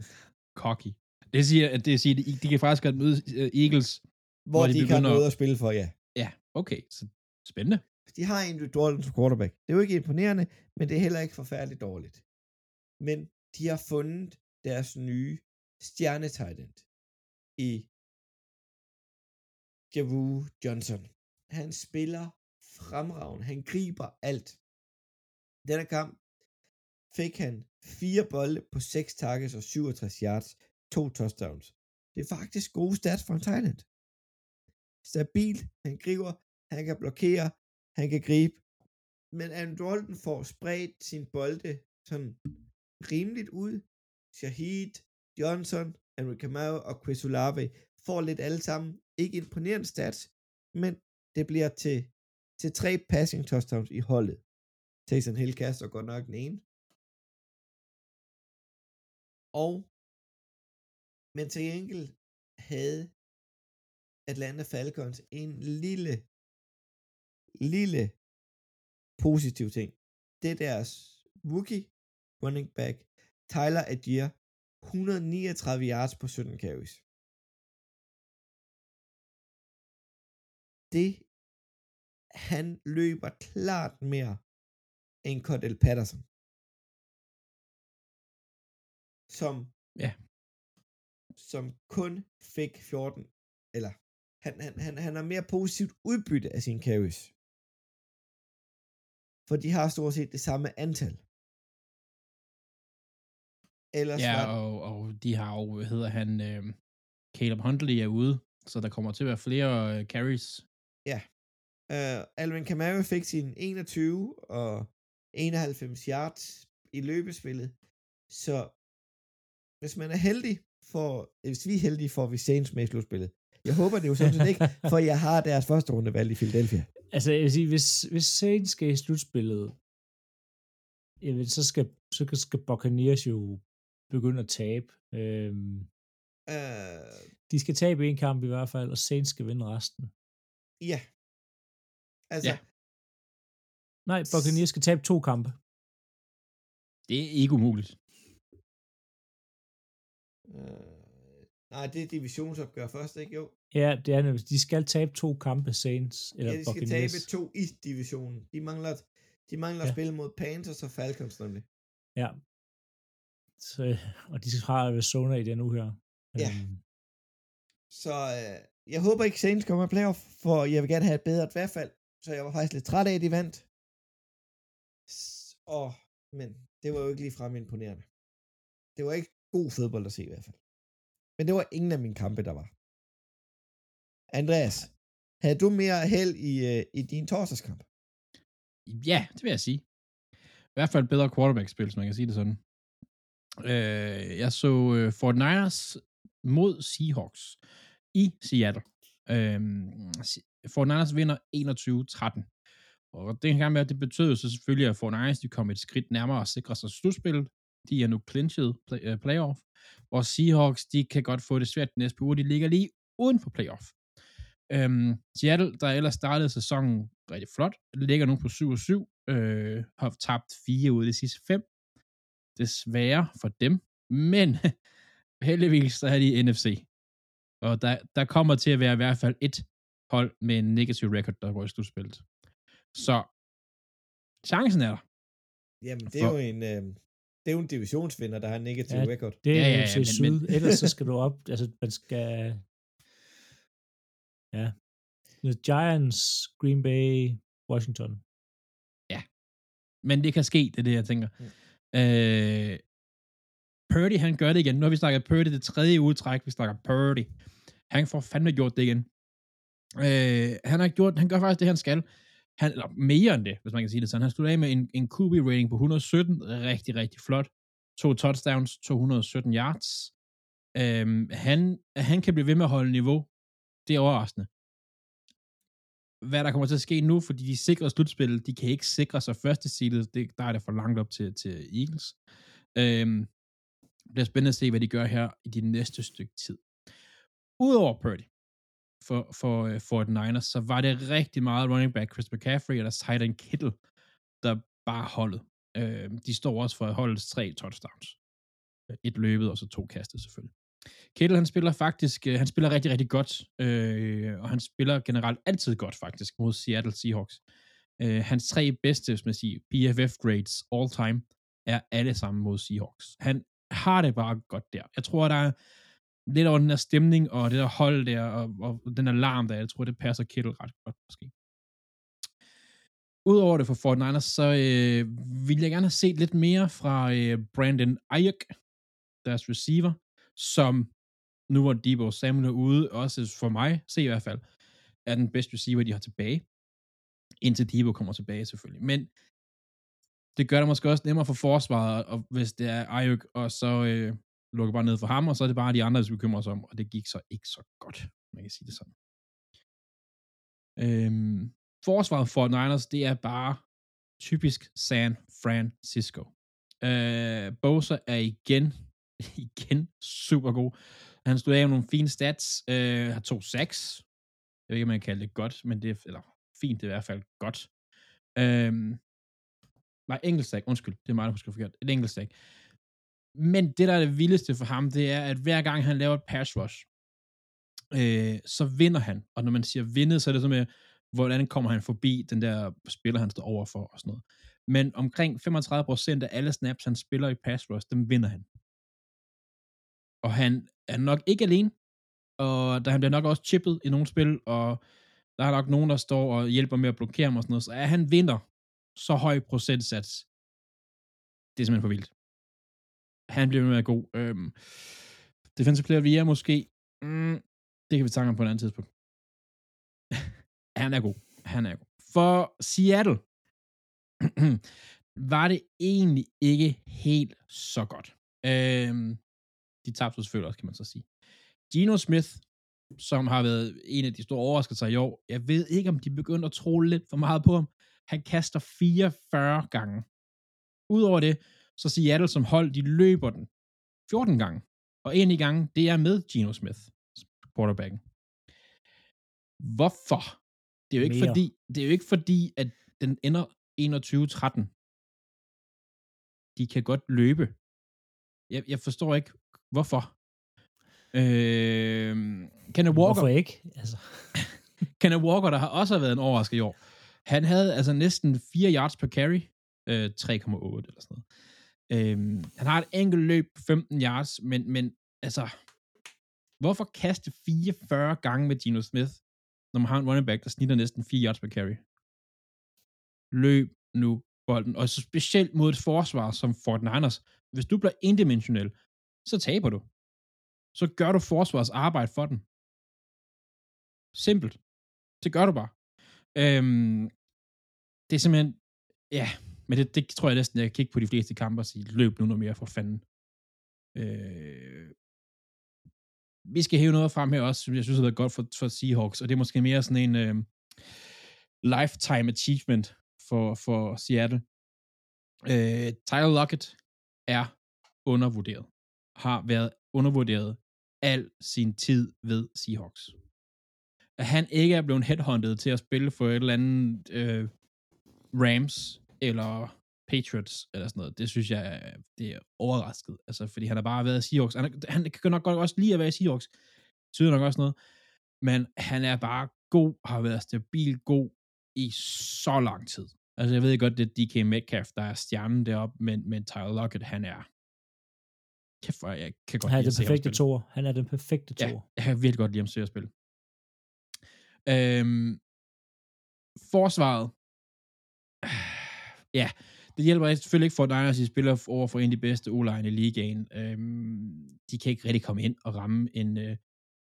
cocky. Det siger, at det siger, de, de kan faktisk godt møde uh, Eagles. Hvor, Hvor de, de begynder- noget at spille for, ja. Ja, okay, så spændende. De har en Jordan som quarterback. Det er jo ikke imponerende, men det er heller ikke forfærdeligt dårligt. Men de har fundet deres nye stjernetight i Javu Johnson. Han spiller fremragende. Han griber alt. Denne kamp fik han fire bolde på 6 targets og 67 yards, to touchdowns. Det er faktisk gode stats for en Thailand. Stabil, han griber, han kan blokere, han kan gribe. Men Andrew Dalton får spredt sin bolde sådan rimeligt ud. Shahid, Johnson, Henry Kamau og Chris Olave får lidt alle sammen. Ikke imponerende stats, men det bliver til, til tre passing touchdowns i holdet. Taysom Hill kaster godt nok den ene. Og men til gengæld havde Atlanta Falcons en lille, lille positiv ting. Det er deres rookie running back, Tyler Adier, 139 yards på 17 carries. Det, han løber klart mere end Cordell Patterson. Som, Ja. som kun fik 14, eller han, han, han, han har mere positivt udbytte af sine carries. For de har stort set det samme antal. Ellers Ja, var, og, og de har jo, hvad hedder han, øh, Caleb Huntley er ude, så der kommer til at være flere øh, carries. Uh, Alvin Kamara fik sin 21 og 91 yards i løbespillet. Så hvis man er heldig, for, hvis vi er heldige, får vi Saints med i slutspillet. Jeg håber det jo sådan set ikke, for jeg har deres første rundevalg i Philadelphia. Altså, jeg vil sige, hvis, hvis Saints skal i slutspillet, jamen, så skal, så skal Buccaneers jo begynde at tabe. Øhm, Uh, de skal tabe en kamp i hvert fald, og Saints skal vinde resten. ja. Altså, Ja. Nej, Buccaneers skal tabe to kampe. Det er ikke umuligt. uh, nej, det er divisionsopgør først, ikke? Jo. Ja, det er nemlig. De skal tabe to kampe, Saints eller Ja, de skal Buccaneers. tabe to i divisionen. De mangler, de mangler ja. At spille mod Panthers og Falcons nemlig. Ja. Så, og de har Arizona i den uge her. Ja. Øhm, Så øh, jeg håber ikke Saints kommer i playoff, for jeg vil gerne have et bedre dværfald. Så jeg var faktisk lidt træt af, at de vandt. Og, men det var jo ikke ligefrem imponerende. Det var ikke god fodbold at se i hvert fald. Men det var ingen af mine kampe, der var. Andreas, havde du mere held i, øh, i din torsdagskamp? Ja, det vil jeg sige. I hvert fald bedre quarterback-spil, hvis man kan sige det sådan. Øh, jeg så øh, Fort Niners mod Seahawks i Seattle. Øh, Fortnite Niners vinder 21-13. Og det kan gerne være, at det betød så selvfølgelig, at Fortnite Niners de kom et skridt nærmere at sikre sig slutspillet. De er nu clinched play, uh, playoff. Og Seahawks, de kan godt få det svært næste uge. De ligger lige uden for playoff. Øhm, Seattle, der ellers startede sæsonen rigtig flot, ligger nu på 7-7, øh, har tabt fire ud af de sidste fem. Desværre for dem, men heldigvis så er de i NFC. Og der, der kommer til at være i hvert fald et hold med en negativ record, der går i slutspillet. Så chancen er der. Jamen, det er For- jo en, øh, det er jo en divisionsvinder, der har en negativ Ja, record. Det er Ja, ja, ja, ja, ja, men- Syd. men- Ellers så skal du op, altså man skal, ja, The Giants, Green Bay, Washington. Men det kan ske, det er det, jeg tænker. Mm. Øh, Purdy, han gør det igen. Nu har vi snakket Purdy det tredje udtræk. Vi snakker Purdy. Han får fandme gjort det igen. Øh, han har gjort, han gør faktisk det, han skal. Han, eller mere end det, hvis man kan sige det sådan. Han slutter af med en, en QB-rating på 117. Rigtig, rigtig flot. To touchdowns, 217 yards. Øh, han, han kan blive ved med at holde niveau. Det er overraskende hvad der kommer til at ske nu, fordi de sikrer slutspillet, de kan ikke sikre sig første seedet, det, der er det for langt op til, til Eagles. Øhm, det bliver spændende at se, hvad de gør her i de næste stykke tid. Udover Purdy for, for, øh, for the Niners, så var det rigtig meget running back Chris McCaffrey eller Titan Kittle, der bare holdet. Øh, de står også for at holde tre touchdowns. Et løbet, og så to kastet selvfølgelig. Kittle, han spiller faktisk, øh, han spiller rigtig, rigtig godt, øh, og han spiller generelt altid godt faktisk mod Seattle Seahawks. Øh, hans tre bedste, hvis man siger, PFF grades all time, er alle sammen mod Seahawks. Han har det bare godt der. Jeg tror, der er lidt over den der stemning, og det der hold der, og, og den alarm der, jeg tror, det passer Kittle ret godt, måske. Udover det for Fort Niners, så øh, vil jeg gerne have set lidt mere fra øh, Brandon Ayuk, deres receiver, som nu hvor Debo Samuel er ude, også for mig, se i hvert fald, er den bedste receiver, de har tilbage. Indtil Debo kommer tilbage selvfølgelig. Men det gør det måske også nemmere for forsvaret, og hvis det er Ayuk, og så øh, lukker bare ned for ham, og så er det bare de andre, der skal bekymre sig om, og det gik så ikke så godt, man kan sige det sådan. Øhm, forsvaret for Niners, det er bare typisk San Francisco. Øh, Bosa er igen, igen super god. Han stod af med nogle fine stats, øh, har to sacks. Jeg ved ikke, om man kan kalde det godt, men det er, eller fint, det er i hvert fald godt. Øhm, nej, enkeltstag, undskyld, det er mig, der husker forkert. Et enkeltstag. Men det, der er det vildeste for ham, det er, at hver gang han laver et pass rush, øh, så vinder han. Og når man siger vindet, så er det så med, hvordan kommer han forbi den der spiller, han står overfor og sådan noget. Men omkring 35% af alle snaps, han spiller i pass rush, dem vinder han. Og han er nok ikke alene, og der han bliver nok også chippet i nogle spil, og der er nok nogen, der står og hjælper med at blokere ham og sådan noget, så er han vinder så høj procentsats. Det er simpelthen for vildt. Han bliver med at god. Øhm, defensive player vi er måske, mm, det kan vi snakke om på et andet tidspunkt. han er god. Han er god. For Seattle var det egentlig ikke helt så godt. Øhm, de tabte selvfølgelig også, kan man så sige. Gino Smith, som har været en af de store overraskelser i år, jeg ved ikke, om de begynder at tro lidt for meget på ham. Han kaster 44 gange. Udover det, så Seattle som hold, de løber den 14 gange. Og en i gangen, det er med Gino Smith, quarterbacken. Hvorfor? Det er jo ikke Mere. fordi, det er jo ikke fordi, at den ender 21-13. De kan godt løbe. Jeg, jeg forstår ikke, hvorfor. Øh, Kenneth Walker, Hvorfor ikke? Altså, Kenneth Walker, der har også været en overraskelse i år. Han havde altså næsten 4 yards per carry. Øh, 3,8 eller sådan noget. Øhm, han har et enkelt løb på 15 yards, men, men altså, hvorfor kaste 44 gange med Gino Smith, når man har en running back, der snitter næsten 4 yards per carry? Løb nu bolden. Og så specielt mod et forsvar som Fort Niners. Hvis du bliver indimensionel, så taber du. Så gør du forsvarets arbejde for den. Simpelt. Det gør du bare. Øhm, det er simpelthen, ja, men det, det tror jeg næsten, jeg kan kigge på de fleste kampe og sige, løb nu noget mere for fanden. Øh, vi skal hæve noget frem her også, som jeg synes har været godt for, for Seahawks, og det er måske mere sådan en øh, lifetime achievement for, for Seattle. Øh, Tyler Lockett er undervurderet. Har været undervurderet al sin tid ved Seahawks. At han ikke er blevet headhunted til at spille for et eller andet øh, Rams eller Patriots eller sådan noget, det synes jeg, det er overrasket. Altså, fordi han har bare været i Seahawks. Han, han kan nok godt også lide at være i Seahawks. Det betyder nok også noget. Men han er bare god, har været stabil god i så lang tid. Altså, jeg ved godt, det er DK Metcalf, der er stjernen deroppe, men, men Tyler Lockett, han er... Kæft, hvor jeg kan godt Han er den perfekte toer. Han er den perfekte Ja, toer. jeg kan virkelig godt lide ham at spille. Øhm, forsvaret. Ja, det hjælper selvfølgelig ikke for Niners, de spiller over for en af de bedste o i ligaen. Øhm, de kan ikke rigtig komme ind og ramme en, øh,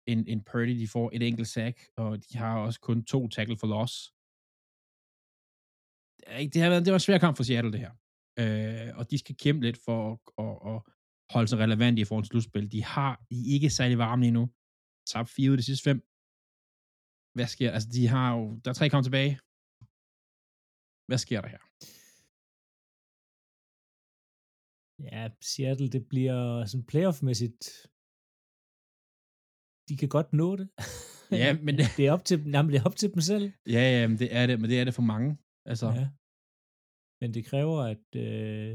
en, en Purdy. De får et enkelt sack, og de har også kun to tackle for loss. Det, er ikke, det, har været, det var en svær kamp for Seattle, det her. Øh, og de skal kæmpe lidt for at, at, at holde sig relevant i forhold til slutspil. De har de er ikke særlig varme lige nu. Tabt fire ud af de sidste fem. Hvad sker Altså, de har jo... Der er tre kampe tilbage. Hvad sker der her? Ja, Seattle, det bliver sådan playoff-mæssigt. De kan godt nå det. Ja, men det- det er op til. Nej, men det er op til dem selv. Ja, ja, men det er det, men det er det for mange. Altså, ja. Ja. Men det kræver, at, øh,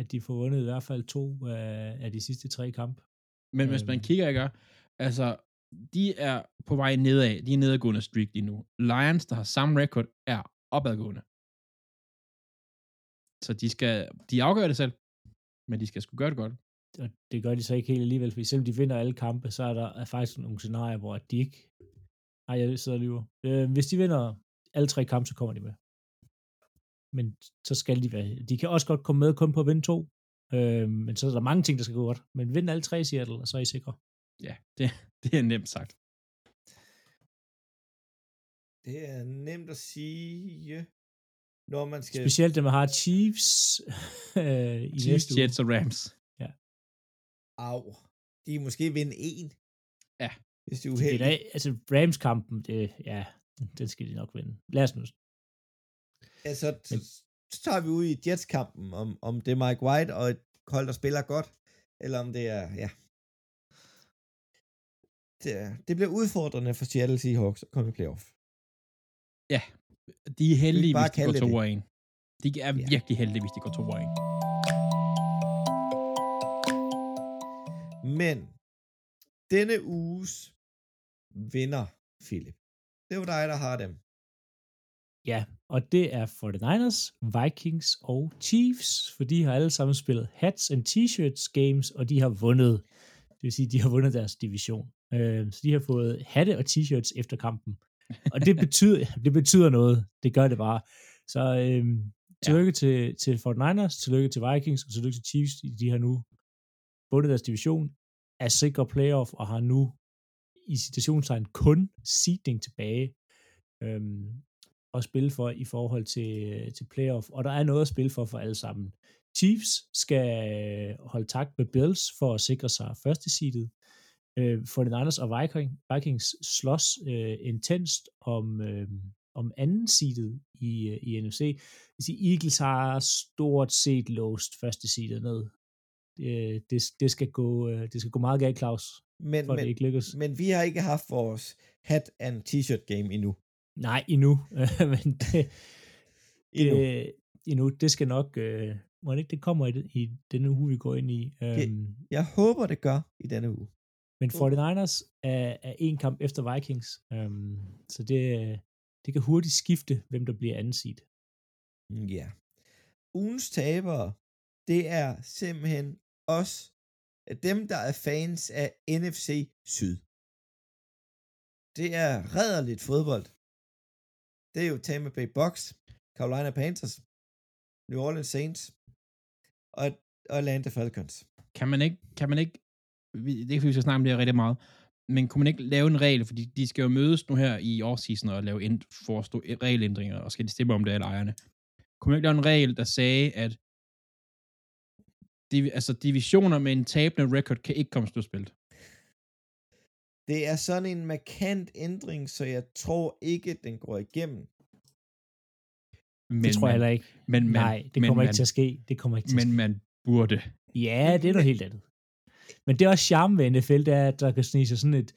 at de får vundet i hvert fald to af, af de sidste tre kampe. men hvis man Øhm. kigger, ikke? Altså, de er på vej nedad. De er nedadgående streak lige nu. Lions, der har samme record, er opadgående. Så de skal, de afgør det selv, men de skal sgu gøre det godt. Og det gør de så ikke helt alligevel, fordi selvom de vinder alle kampe, så er der er faktisk nogle scenarier, hvor de ikke... Ej, jeg sidder og lyver. Øh, hvis de vinder alle tre kampe, så kommer de med. Men så skal de være... De kan også godt komme med kun på at vinde to. Øh, men så er der mange ting, der skal gå godt. Men vind alle tre i Seattle, og så er I sikre. Ja, det, det er nemt sagt. Det er nemt at sige, når man skal... Specielt dem, der har Chiefs øh, i Chiefs, næste uge. Jets og Rams. Au. De kan måske vinde en. Ja. Hvis de er Det er da, altså Rams-kampen, det, ja, den skal de nok vinde. Lad os nu. Altså, så, så tager vi ud i Jets-kampen, om, om det er Mike White og et hold, der spiller godt, eller om det er, ja. Det, er- det bliver udfordrende for Seattle Seahawks at komme i playoff. De er heldige, hvis de går kalde 2 det og 1. De er Ja. virkelig heldige, hvis de går 2 og 1. Men denne uges vinder, Philip. Det var dig, der har dem. Ja, og det er 49ers, Vikings og Chiefs, for de har alle sammen spillet hats and t-shirts games, og de har vundet. Det vil sige, de har vundet deres division. Øh, så de har fået hatte og t-shirts efter kampen. Og det betyder, det betyder noget. Det gør det bare. Så øh, tillykke ja. til, til 49ers, tillykke til Vikings, og tillykke til Chiefs. De har nu vundet deres division, er sikre playoff, og har nu i situationstegn kun seeding tilbage. Øhm, at spille for i forhold til, til playoff, og der er noget at spille for for alle sammen. Chiefs skal holde takt med Bills for at sikre sig første seedet. Øh, for den andres og Viking, Vikings slås øh, intenst om, øh, om anden seedet i, øh, i NFC. Sige, Eagles har stort set låst første seedet ned. Det, det, det, skal gå, øh, det skal gå meget galt, Claus, Men, for at det men, ikke lykkes. men vi har ikke haft vores hat and t-shirt game endnu. Nej, endnu. men det, Endnu. Øh, endnu. Det skal nok, øh, må det ikke det kommer i, i denne uge, vi går ind i. Øhm, Jeg håber, det gør i denne uge. Men 49ers er, er en kamp efter Vikings, øhm, så det, det kan hurtigt skifte, hvem der bliver anden seed. Mm, Ja. Ugens tabere, det er simpelthen os, dem, der er fans af NFC Syd. Det er redderligt fodbold. Det er jo Tampa Bay Bucks, Carolina Panthers, New Orleans Saints og, Atlanta Falcons. Kan man ikke, kan man ikke, det er ikke, fordi vi snakke om det her rigtig meget, men kunne man ikke lave en regel, fordi de skal jo mødes nu her i årsseason og lave ind, forestå regelændringer, og skal de stemme om det alle ejerne. Kunne man ikke lave en regel, der sagde, at div, altså divisioner med en tabende record kan ikke komme slutspillet? Det er sådan en markant ændring, så jeg tror ikke, den går igennem. Men, Det tror jeg heller ikke. Men, man, Nej, det men, kommer man, ikke til at ske. Det kommer ikke til Men at ske. man burde. Ja, det er noget helt andet. Men det er også charme ved NFL, det er, at der kan snige sig sådan et...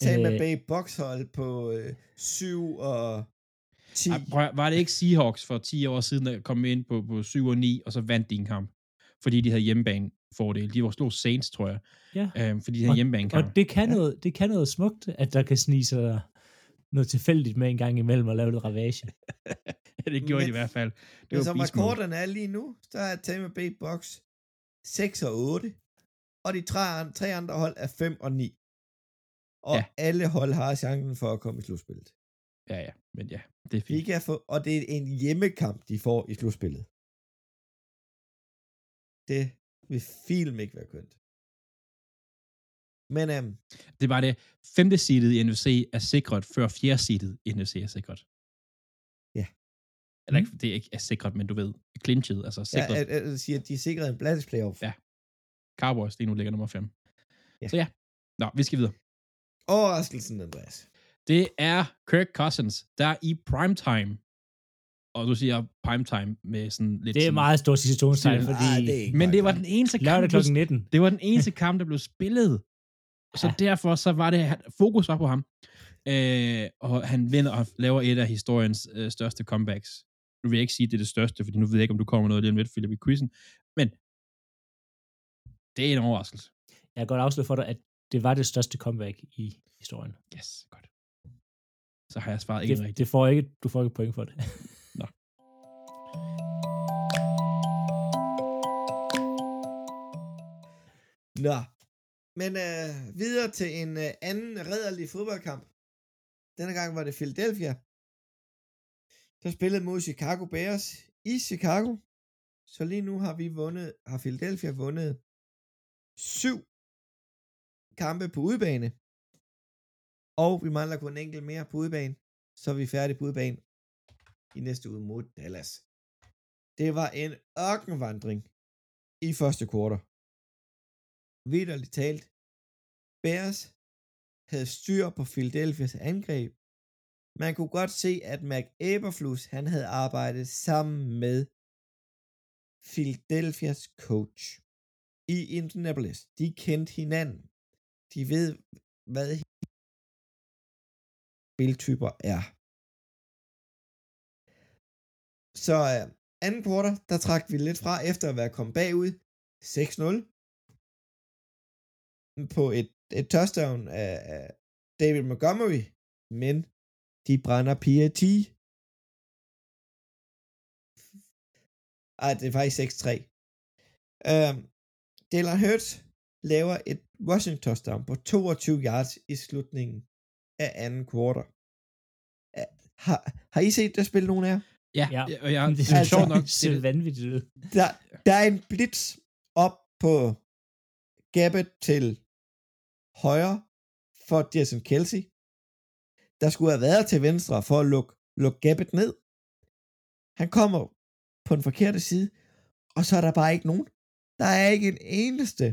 Tampa Øh. Bay Bucks hold på øh, 7 og 10. Ej, prøv, var det ikke Seahawks for 10 år siden, der kom ind på, på 7 og 9, og så vandt de en kamp? Fordi de havde hjemmebane fordel. De var slået Saints, tror jeg. Ja. Øhm, fordi de havde hjemmebane Og det kan, Ja. noget, det kan noget smukt, at der kan snige sig noget tilfældigt med en gang imellem og lave lidt ravage. det gjorde Men- de i hvert fald. Det Men var som rekorderne er lige nu, så er Tampa Bay Bucks 6 og 8, og de tre, tre andre hold er 5 og 9. Og Ja. ja. alle hold har chancen for at komme i slutspillet. Ja, ja, men ja, det er De fint. kan få, og det er en hjemmekamp, de får i slutspillet. Det vil film ikke være kønt. Men øhm, Det er bare det. Femte seedet i NFC er sikret, før fjerde seedet i NFC er sikret. Ja. Eller ikke, det er ikke er sikret, men du ved, clinchet, altså jeg, sikret. jeg, jeg, siger, at de er sikret en playoff. Ja. Cowboys lige nu ligger nummer 5. Ja. Så ja. Nå, vi skal videre. Overraskelsen, Andreas. Det er Kirk Cousins, der er i primetime. Og du siger primetime med sådan lidt... Det er sådan, meget stort situationstegn, fordi Ej, det er ikke Men det var den eneste kamp, lørdag der blev, kl. 19. det var den eneste kamp, der blev spillet. Så Ja. derfor så var det, fokus var på ham. Øh, og han vinder og laver et af historiens øh, største comebacks. Nu vil jeg ikke sige, at det er det største, fordi nu ved jeg ikke, om du kommer noget lige om lidt, Philip, i quizzen. Men det er en overraskelse. Jeg kan godt afsløre for dig, at det var det største comeback i historien. Yes, godt. Så har jeg svaret ikke Det, rigtigt. det får ikke, du får ikke point for det. Nå. Men øh, videre til en øh, anden rædderlig fodboldkamp. Denne gang var det Philadelphia. Der spillede mod Chicago Bears i Chicago. Så lige nu har vi vundet, har Philadelphia vundet syv kampe på udebane. Og vi mangler kun en enkelt mere på udebane. Så er vi færdige på udebane i næste uge mod Dallas. Det var en ørkenvandring i første kvartal vidderligt talt, Bears havde styr på Philadelphias angreb. Man kunne godt se, at Mac Eberflus, han havde arbejdet sammen med Philadelphias coach i Indianapolis. De kendte hinanden. De ved, hvad spiltyper er. Så øh, anden kvartal, der trak vi lidt fra efter at være kommet bagud 6-0 på et, et touchdown af, af David Montgomery, men de brænder PAT. Ej, det er faktisk 6-3. Øhm, Dylan Hurts laver et rushing touchdown på 22 yards i slutningen af anden kvartal. Øh, Har, har I set det spil, nogen af jer? Ja, Ja. og jeg, det er altså- sjovt nok. Det, vanvittigt ud. Der, der er en blitz op på gabet til højre for Jason Kelsey. Der skulle have været til venstre for at lukke, lukke gabet ned. Han kommer på den forkerte side, og så er der bare ikke nogen. Der er ikke en eneste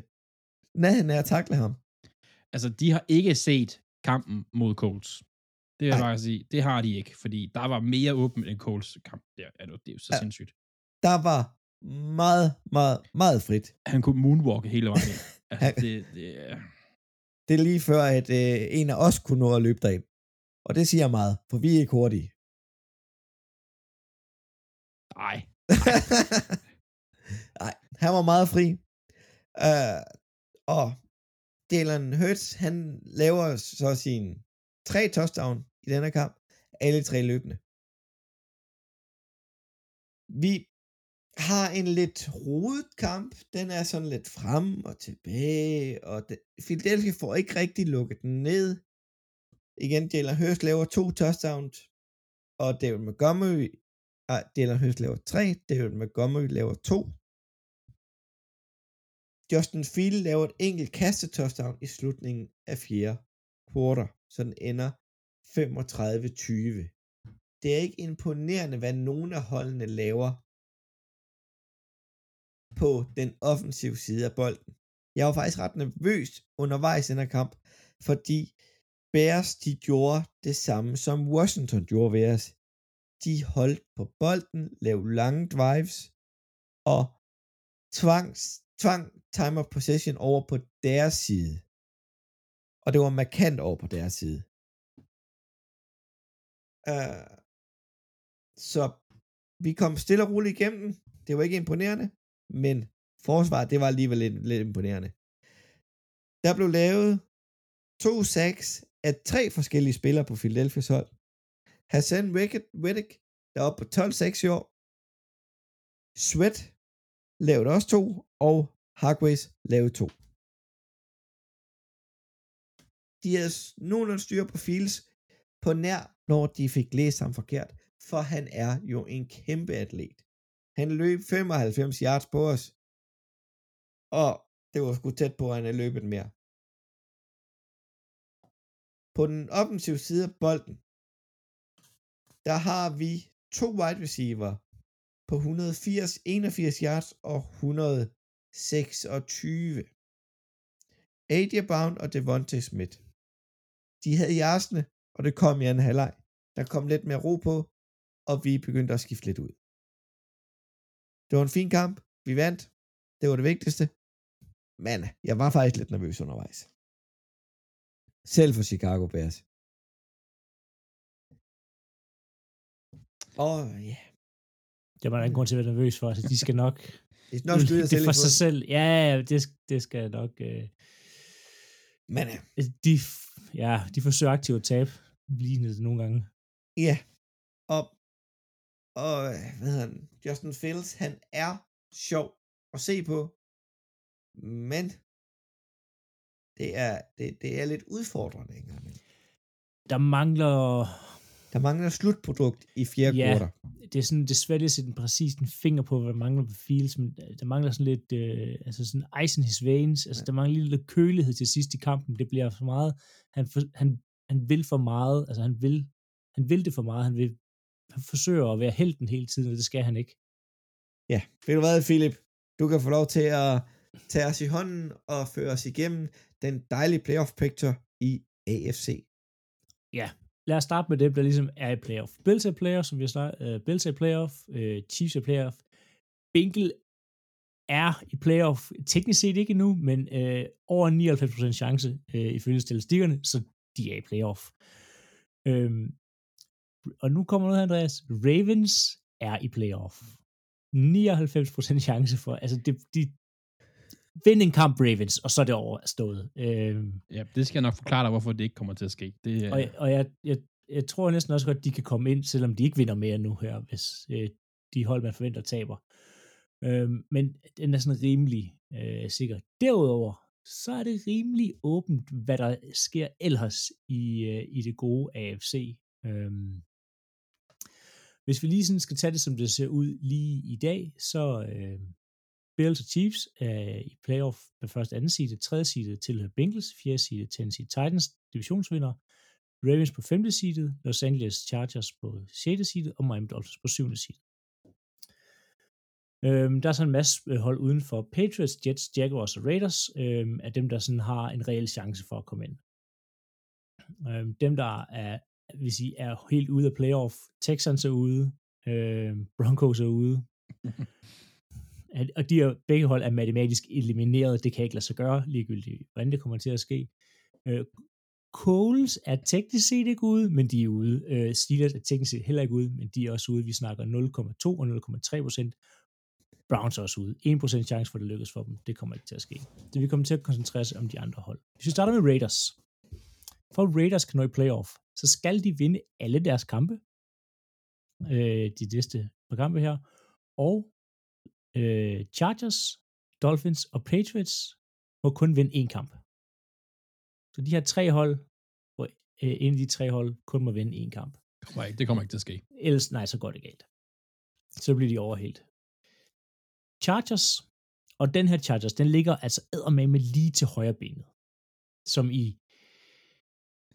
nærheden af at takle ham. altså, de har ikke set kampen mod Colts. Det vil jeg bare sige. Det har de ikke, fordi der var mere åbent end Colts kamp. Der, er det, er jo så Ja. sindssygt. Der var meget, meget, meget frit. Han kunne moonwalke hele vejen ind. Altså, det, det, er- Det er lige før, at øh, en af os kunne nå at løbe derind. Og det siger meget, for vi er ikke hurtige. nej. Nej, han var meget fri. Uh, og Jalen Hurts, han laver så sin tre touchdown i denne kamp. Alle tre løbende. Vi har en lidt rodet kamp. Den er sådan lidt frem og tilbage. Og det, Philadelphia får ikke rigtig lukket den ned. Igen, Jalen Hurts laver to touchdowns. Og David Montgomery ah, Jalen Hurts laver tre. David Montgomery laver to. Justin Field laver et enkelt kastet touchdown i slutningen af fjerde quarter, så den ender 35-20. Det er ikke imponerende, hvad nogen af holdene laver på den offensive side af bolden. Jeg var faktisk ret nervøs undervejs i den her kamp, fordi Bears, de gjorde det samme, som Washington gjorde ved os. De holdt på bolden, lavede lange drives, og tvang, tvang time of possession over på deres side. Og det var markant over på deres side. Uh, så vi kom stille og roligt igennem. den. Det var ikke imponerende, men forsvaret, det var alligevel lidt, lidt imponerende. Der blev lavet to sacks af tre forskellige spillere på Philadelphia's hold. Hassan Reddick der er oppe på 12-6 i år. Sweat lavede også to, og Hargraves lave to. De havde nogenlunde styr på Fields på nær, når de fik læst ham forkert, for han er jo en kæmpe atlet. Han løb 95 yards på os, og det var sgu tæt på, at han havde løbet mere. På den offensive side af bolden, der har vi to wide receiver på 180, 81 yards og 100 26. AJ Brown og Devontae Smith. De havde jarsene, og det kom i anden halvleg. Der kom lidt mere ro på, og vi begyndte at skifte lidt ud. Det var en fin kamp. Vi vandt. Det var det vigtigste. Men jeg var faktisk lidt nervøs undervejs. Selv for Chicago Bears. Og ja. Det var der ingen grund til at være nervøs for. Altså, de skal nok det er nok skyde det for sig selv. Ja, ja, det, det skal nok... Øh, Men altså, de, ja, de forsøger aktivt at tabe lige nogle gange. ja. Og, og hvad hedder han? Justin Fields, han er sjov at se på. Men det er, det, det er lidt udfordrende engang. imellem. Der mangler... Der mangler slutprodukt i fjerde Ja. kvartal. Det er sådan, det er svært at sætte en præcis en finger på, hvad der mangler på Fields, men der mangler sådan lidt, øh, altså sådan ice in his veins, altså Ja. der mangler lidt, lidt kølighed til sidst i kampen, det bliver for meget, han, for, han, han vil for meget, altså han vil, han vil det for meget, han vil, han forsøger at være helten hele tiden, og det skal han ikke. Ja, ved du hvad, Philip? Du kan få lov til at tage os i hånden og føre os igennem den dejlige playoff picture i AFC. Lad os starte med dem, der ligesom er i playoff. Bills er playoff, som vi har snakket, uh, Bills er playoff, uh, Chiefs er playoff, Binkel er i playoff, teknisk set ikke endnu, men uh, over 99% chance uh, ifølge statistikkerne, så de er i playoff. Um, og nu kommer noget, Andreas. Ravens er i playoff. 99% chance for, altså det, de, vind en kamp Ravens, og så er det overstået. Um, Ja, det skal jeg nok forklare dig, hvorfor det ikke kommer til at ske. Det, og, og jeg, jeg, jeg tror næsten også godt, de kan komme ind, selvom de ikke vinder mere nu her, hvis øh, de hold, man forventer, taber. Øh, men den er sådan rimelig øh, sikker. Derudover, så er det rimelig åbent, hvad der sker ellers i, øh, i det gode AFC. Øh, hvis vi lige sådan skal tage det, som det ser ud lige i dag, så øh, Bills og Chiefs er i playoff med første anden side, tredje side tilhører Bengals, fjerde side Tennessee Titans, divisionsvinder, Ravens på femte side, Los Angeles Chargers på sjette side, og Miami Dolphins på syvende side. Øhm, der er så en masse øh, hold udenfor. Patriots, Jets, Jaguars og Raiders, øhm, er dem, der sådan har en reel chance for at komme ind. Øhm, dem, der er, hvis I er helt ude af playoff, Texans er ude, øhm, Broncos er ude, og de er, begge hold er matematisk elimineret, det kan ikke lade sig gøre, ligegyldigt hvordan det kommer til at ske. Øh, Coles er teknisk set ikke ude, men de er ude. Øh, Steelers er teknisk set heller ikke ude, men de er også ude. Vi snakker 0,2 og 0,3 procent. Browns er også ude. 1% chance for, at det lykkes for dem. Det kommer ikke til at ske. Så vi kommer til at koncentrere os om de andre hold. Hvis vi starter med Raiders. For at Raiders kan nå i playoff, så skal de vinde alle deres kampe. Øh, de næste par kampe her. Og øh, Chargers, Dolphins og Patriots må kun vinde én kamp. Så de her tre hold, hvor øh, en af de tre hold kun må vinde én kamp. det, kommer ikke, det kommer ikke til at ske. Ellers, nej, så går det galt. Så bliver de overhældt. Chargers, og den her Chargers, den ligger altså med lige til højre benet. Som i,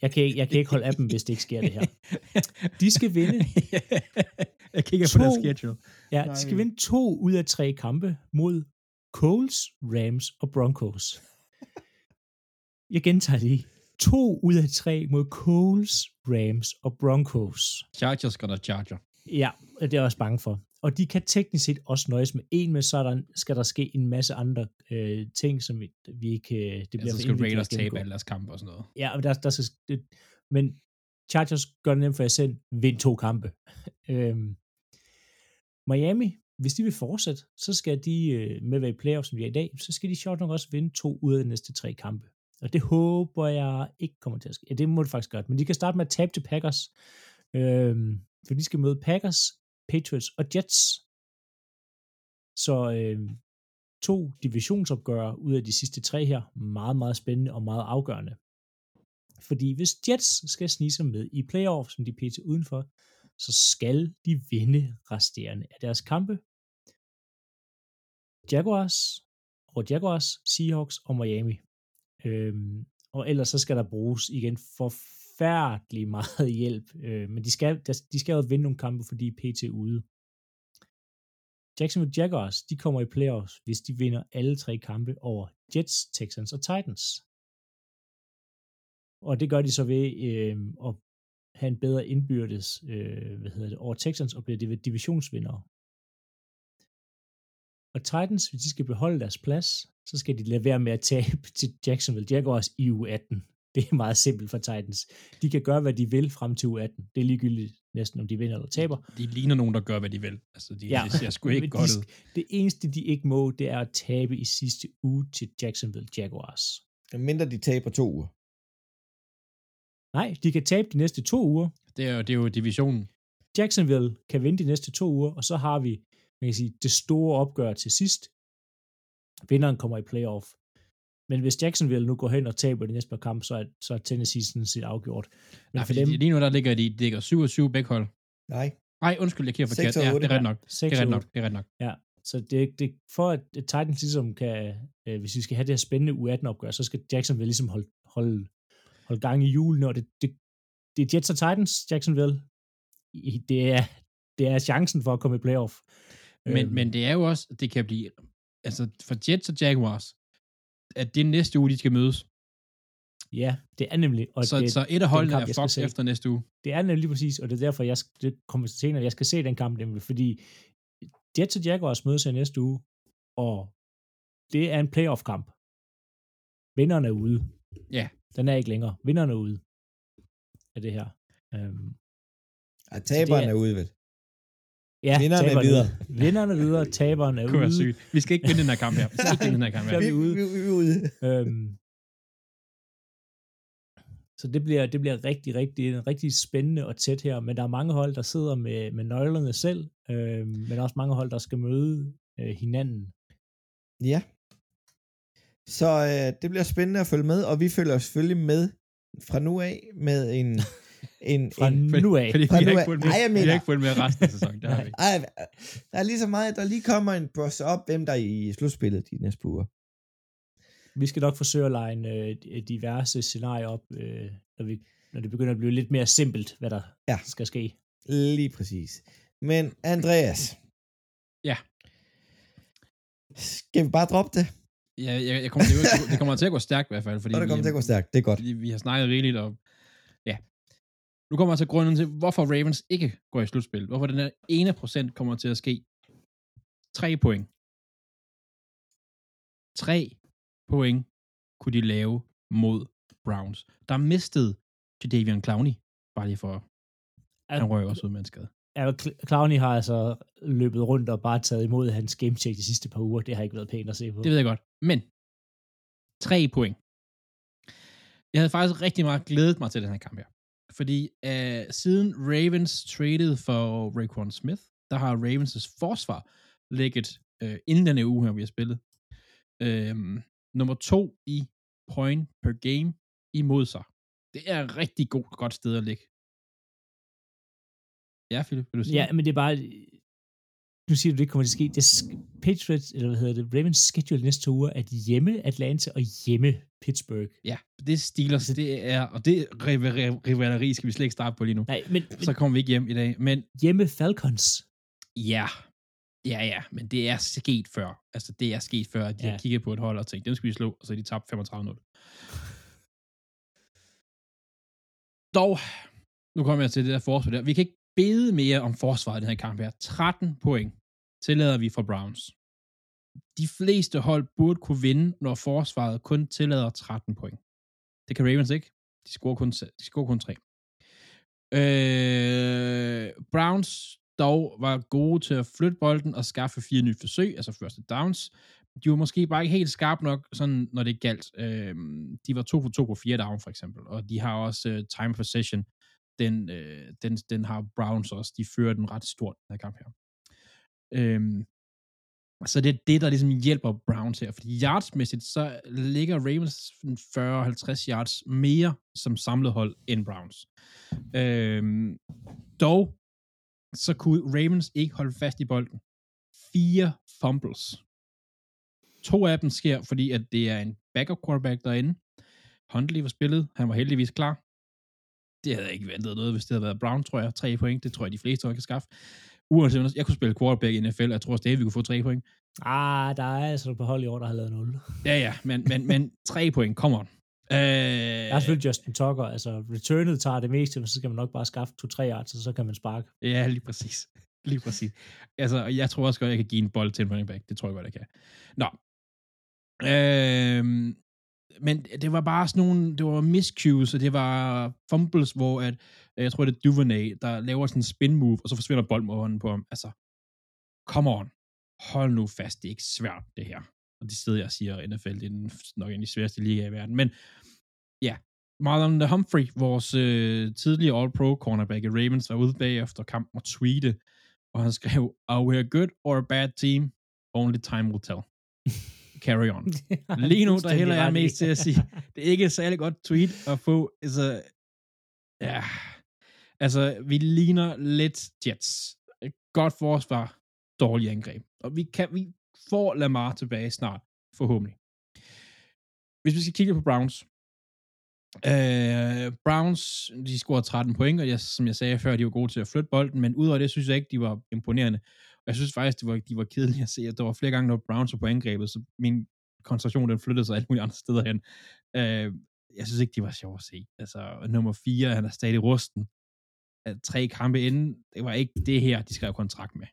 jeg kan, ikke, jeg kan ikke holde af dem, hvis det ikke sker det her. De skal vinde jeg kigger på deres To. schedule. Ja, Nej. de skal vinde to ud af tre kampe mod Coles, Rams og Broncos. Jeg gentager lige. To ud af tre mod Coles, Rams og Broncos. Chargers skal der charger. Ja, det er jeg også bange for. Og de kan teknisk set også nøjes med en, men så er der, skal der ske en masse andre øh, ting, som vi, ikke... Øh, det Ja, bliver så for skal Raiders tabe alle deres kampe og sådan noget. Ja, men der, der skal, det, men Chargers gør det nemt for jer selv. Vind to kampe. øhm, Miami, hvis de vil fortsætte, så skal de øh, med at være i playoff, som de er i dag, så skal de sjovt nok også vinde to ud af de næste tre kampe. Og det håber jeg ikke kommer til at ske. Ja, det må det faktisk godt. Men de kan starte med at tabe til Packers. Øhm, for de skal møde Packers, Patriots og Jets. Så øh, to divisionsopgør ud af de sidste tre her, meget, meget spændende og meget afgørende. Fordi hvis Jets skal snige sig med i playoff, som de pt. udenfor, så skal de vinde resterende af deres kampe. Jaguars og Jaguars, Seahawks og Miami. Øhm, og ellers så skal der bruges igen forfærdelig meget hjælp. Øh, men de skal, de skal jo vinde nogle kampe, fordi PT er ude. Jacksonville Jaguars, de kommer i playoffs, hvis de vinder alle tre kampe over Jets, Texans og Titans. Og det gør de så ved øh, at have en bedre indbyrdes øh, hvad hedder det, over Texans og bliver divisionsvindere. Og Titans, hvis de skal beholde deres plads, så skal de lade være med at tabe til Jacksonville Jaguars i U18. Det er meget simpelt for Titans. De kan gøre, hvad de vil frem til U18. Det er ligegyldigt næsten, om de vinder eller taber. De ligner nogen, der gør, hvad de vil. Altså, de, ja. det ser sgu ikke godt ud. Det eneste, de ikke må, det er at tabe i sidste uge til Jacksonville Jaguars. Mindre de taber to uger. Nej, de kan tabe de næste to uger. Det er, det er jo divisionen. Jacksonville kan vinde de næste to uger, og så har vi man kan sige, det store opgør til sidst. Vinderen kommer i playoff. Men hvis Jacksonville nu går hen og taber det næste par kamp, så er, så er Tennessee sådan set afgjort. Men Nej, for dem, lige nu der ligger de, de ligger 7 og 7 begge hold. Nej. Nej, undskyld, jeg kigger forkert. Ja, det er ret nok. Det er ret nok. Det er ret nok. Ja, så det, det, for at Titans ligesom kan, øh, hvis vi skal have det her spændende U18-opgør, så skal Jacksonville ligesom holde, holde, holde gang i julen, og det, det, det er Jets og Titans, Jacksonville. Det er, det er chancen for at komme i playoff. Men, øhm. men det er jo også, det kan blive, altså for Jets og Jaguars, at det næste uge, de skal mødes. Ja, det er nemlig. Og så, det, så et af holdene kamp, er fucked efter næste uge. Det er nemlig præcis, og det er derfor, jeg det kommer til senere, jeg skal se den kamp nemlig, fordi Jets og Jaguars mødes i næste uge, og det er en playoff-kamp. Vinderne er ude. Ja. Den er ikke længere. Vinderne er ude af det her. Um, ja, taberen er, er ude, vel? Ja, vinderne er videre. Ude. Vinderne er videre, taberen er ude. Sygt. Vi skal ikke vinde den her kamp her. Vi skal ikke vinde den her kamp her. vi, ude. Vi, vi, vi, ude. Øhm, så det bliver, det bliver rigtig, rigtig, rigtig spændende og tæt her, men der er mange hold, der sidder med, med nøglerne selv, øh, men også mange hold, der skal møde øh, hinanden. Ja. Så øh, det bliver spændende at følge med, og vi følger selvfølgelig med fra nu af med en en, fra en, nu af. Fordi fra vi, nu af. med, Ej, mener, vi har ikke fulgt med resten af sæsonen. Det har vi. Ej, der er lige så meget, der lige kommer en brush op, hvem der er i slutspillet de næste uger. Vi skal nok forsøge at lege øh, diverse scenarier op, øh, når, vi, når det begynder at blive lidt mere simpelt, hvad der ja. skal ske. Lige præcis. Men Andreas. Ja. Skal vi bare droppe det? Ja, jeg, jeg kommer, det, det kommer til at gå stærkt i hvert fald. Fordi det kommer vi, til at gå stærkt, det er godt. Fordi vi har snakket rigeligt, og ja. Nu kommer jeg til grunden til, hvorfor Ravens ikke går i slutspil. Hvorfor den her ene procent kommer til at ske. Tre point. Tre point kunne de lave mod Browns. Der mistede til Davian Clowney, bare lige for, han røg også ud med en skade. Ja, Clowney har altså løbet rundt og bare taget imod hans gamecheck de sidste par uger. Det har ikke været pænt at se på. Det ved jeg godt. Men, tre point. Jeg havde faktisk rigtig meget glædet mig til den her kamp her. Fordi øh, siden Ravens traded for Raekwon Smith, der har Ravens' forsvar ligget øh, inden den uge her, vi har spillet. Øh, nummer to i point per game imod sig. Det er et rigtig god, godt sted at ligge. Ja, Philip, vil du sige Ja, men det er bare... Nu siger du, det kommer til at ske. Det Patriots, eller hvad hedder det, Ravens schedule næste to uger, at hjemme Atlanta og hjemme Pittsburgh. Ja, det er Steelers, det er, og det rivaleri skal vi slet ikke starte på lige nu. Nej, men... Så kommer vi ikke hjem i dag, men... Hjemme Falcons. Ja, ja, ja, men det er sket før. Altså, det er sket før, at de ja. har kigget på et hold og tænkt, dem skal vi slå, og så er de tabt 35-0. Dog, nu kommer jeg til det der forsvar der. Vi kan ikke bede mere om forsvaret i den her kamp her. 13 point tillader vi for Browns. De fleste hold burde kunne vinde, når forsvaret kun tillader 13 point. Det kan Ravens ikke. De scorer kun, de scorer kun 3. Øh, Browns dog var gode til at flytte bolden og skaffe fire nye forsøg, altså første downs. De var måske bare ikke helt skarpe nok, sådan, når det galt. Øh, de var to for to på fire down, for eksempel, og de har også uh, time possession den, øh, den, den har Browns også. De fører den ret stort, den her kamp her. Øhm, så det er det, der ligesom hjælper Browns her. Fordi yardsmæssigt, så ligger Ravens 40-50 yards mere som samlet hold end Browns. Øhm, dog, så kunne Ravens ikke holde fast i bolden. Fire fumbles. To af dem sker, fordi at det er en backup quarterback derinde. Huntley var spillet. Han var heldigvis klar. Det havde jeg ikke ventet noget, hvis det havde været Brown, tror jeg. Tre point, det tror jeg, de fleste kan skaffe. Uanset, jeg kunne spille quarterback i NFL, jeg tror stadig, vi kunne få tre point. Ah, der er altså på hold i år, der har lavet 0. Ja, ja, men, men, men tre point, come on. Øh, der er selvfølgelig Justin Tucker, altså returnet tager det meste, men så skal man nok bare skaffe to-tre yards, og så kan man sparke. Ja, lige præcis. Lige præcis. Altså, jeg tror også godt, jeg kan give en bold til en running back. Det tror jeg godt, jeg kan. Nå. Øh, men det var bare sådan nogle, det var miscues, og det var fumbles, hvor at, øh, jeg tror, det er Duvernay, der laver sådan en spin move, og så forsvinder bolden over på ham. Altså, come on. Hold nu fast, det er ikke svært, det her. Og det sidder jeg og siger, NFL, det er nok en af de sværeste liga i verden. Men ja, Marlon Humphrey, vores øh, tidligere All-Pro cornerback i Ravens, var ude bagefter kampen og tweete, og han skrev, are we a good or a bad team? Only time will tell. Carry on. Lige nu, der heller jeg mest til at sige, det er ikke et særlig godt tweet at få, altså, ja, altså, vi ligner lidt Jets. Godt forsvar, dårlig angreb. Og vi kan, vi får Lamar tilbage snart, forhåbentlig. Hvis vi skal kigge på Browns, Uh, Browns, de scorede 13 point, og jeg, som jeg sagde før, de var gode til at flytte bolden, men udover det, synes jeg ikke, de var imponerende. Jeg synes faktisk, de var, de var kedelige at se, at der var flere gange, når Browns var på angrebet, så min koncentration, den flyttede sig alle mulige andre steder hen. Øh, jeg synes ikke, de var sjov at se. Altså, nummer 4, han er stadig rusten. At tre kampe inden, det var ikke det her, de skrev kontrakt med.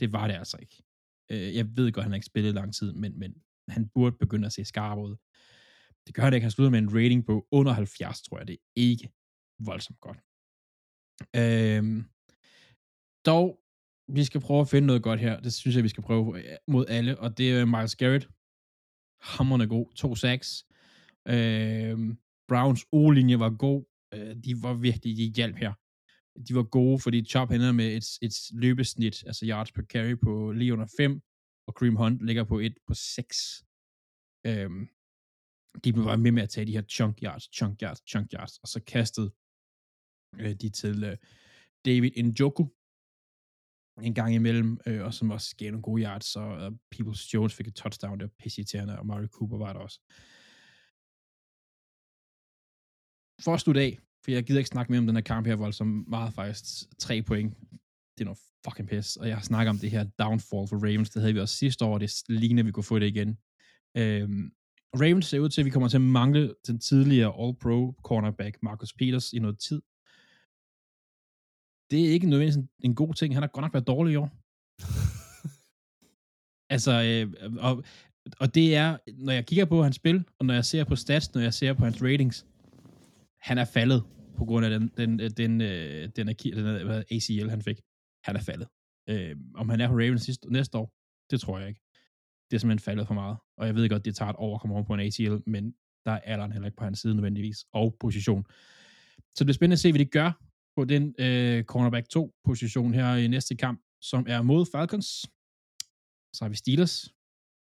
Det var det altså ikke. Øh, jeg ved godt, han har ikke spillet lang tid, men, men han burde begynde at se skarp ud. Det gør det ikke. Han slutter med en rating på under 70, tror jeg. Det er ikke voldsomt godt. Øhm, dog, vi skal prøve at finde noget godt her. Det synes jeg, vi skal prøve øh, mod alle. Og det er øh, Miles Garrett. Hammerne god. To sacks. Øh, Browns O-linje var god. Øh, de var virkelig, de hjalp her. De var gode, fordi Chop hænder med et, et løbesnit, altså yards per carry på lige under 5, og Cream Hunt ligger på et på 6. Øh, de blev bare med med at tage de her chunk yards, chunk yards, chunk yards, og så kastede øh, de til øh, David Njoku en gang imellem, øh, og som også gav nogle gode yards, så uh, Peoples Jones fik et touchdown, der var og Mario Cooper var der også. For at slutte af, for jeg gider ikke snakke mere om den her kamp her, hvor som meget faktisk tre point. Det er noget fucking pis, og jeg snakker om det her downfall for Ravens, det havde vi også sidste år, og det ligner, at vi kunne få det igen. Øhm, Ravens ser ud til, at vi kommer til at mangle den tidligere All-Pro cornerback Marcus Peters i noget tid. Det er ikke nødvendigvis en, en god ting. Han har godt nok været dårlig i år. altså, øh, og, og det er, når jeg kigger på hans spil, og når jeg ser på stats, når jeg ser på hans ratings, han er faldet på grund af den, den, den, øh, den, den, den ACL, han fik. Han er faldet. Øh, om han er på Ravens sidste, næste år, det tror jeg ikke det er simpelthen faldet for meget. Og jeg ved godt, det tager et år at komme over på en ACL, men der er alderen heller ikke på hans side nødvendigvis, og position. Så det er spændende at se, hvad de gør på den øh, cornerback 2-position her i næste kamp, som er mod Falcons. Så har vi Steelers,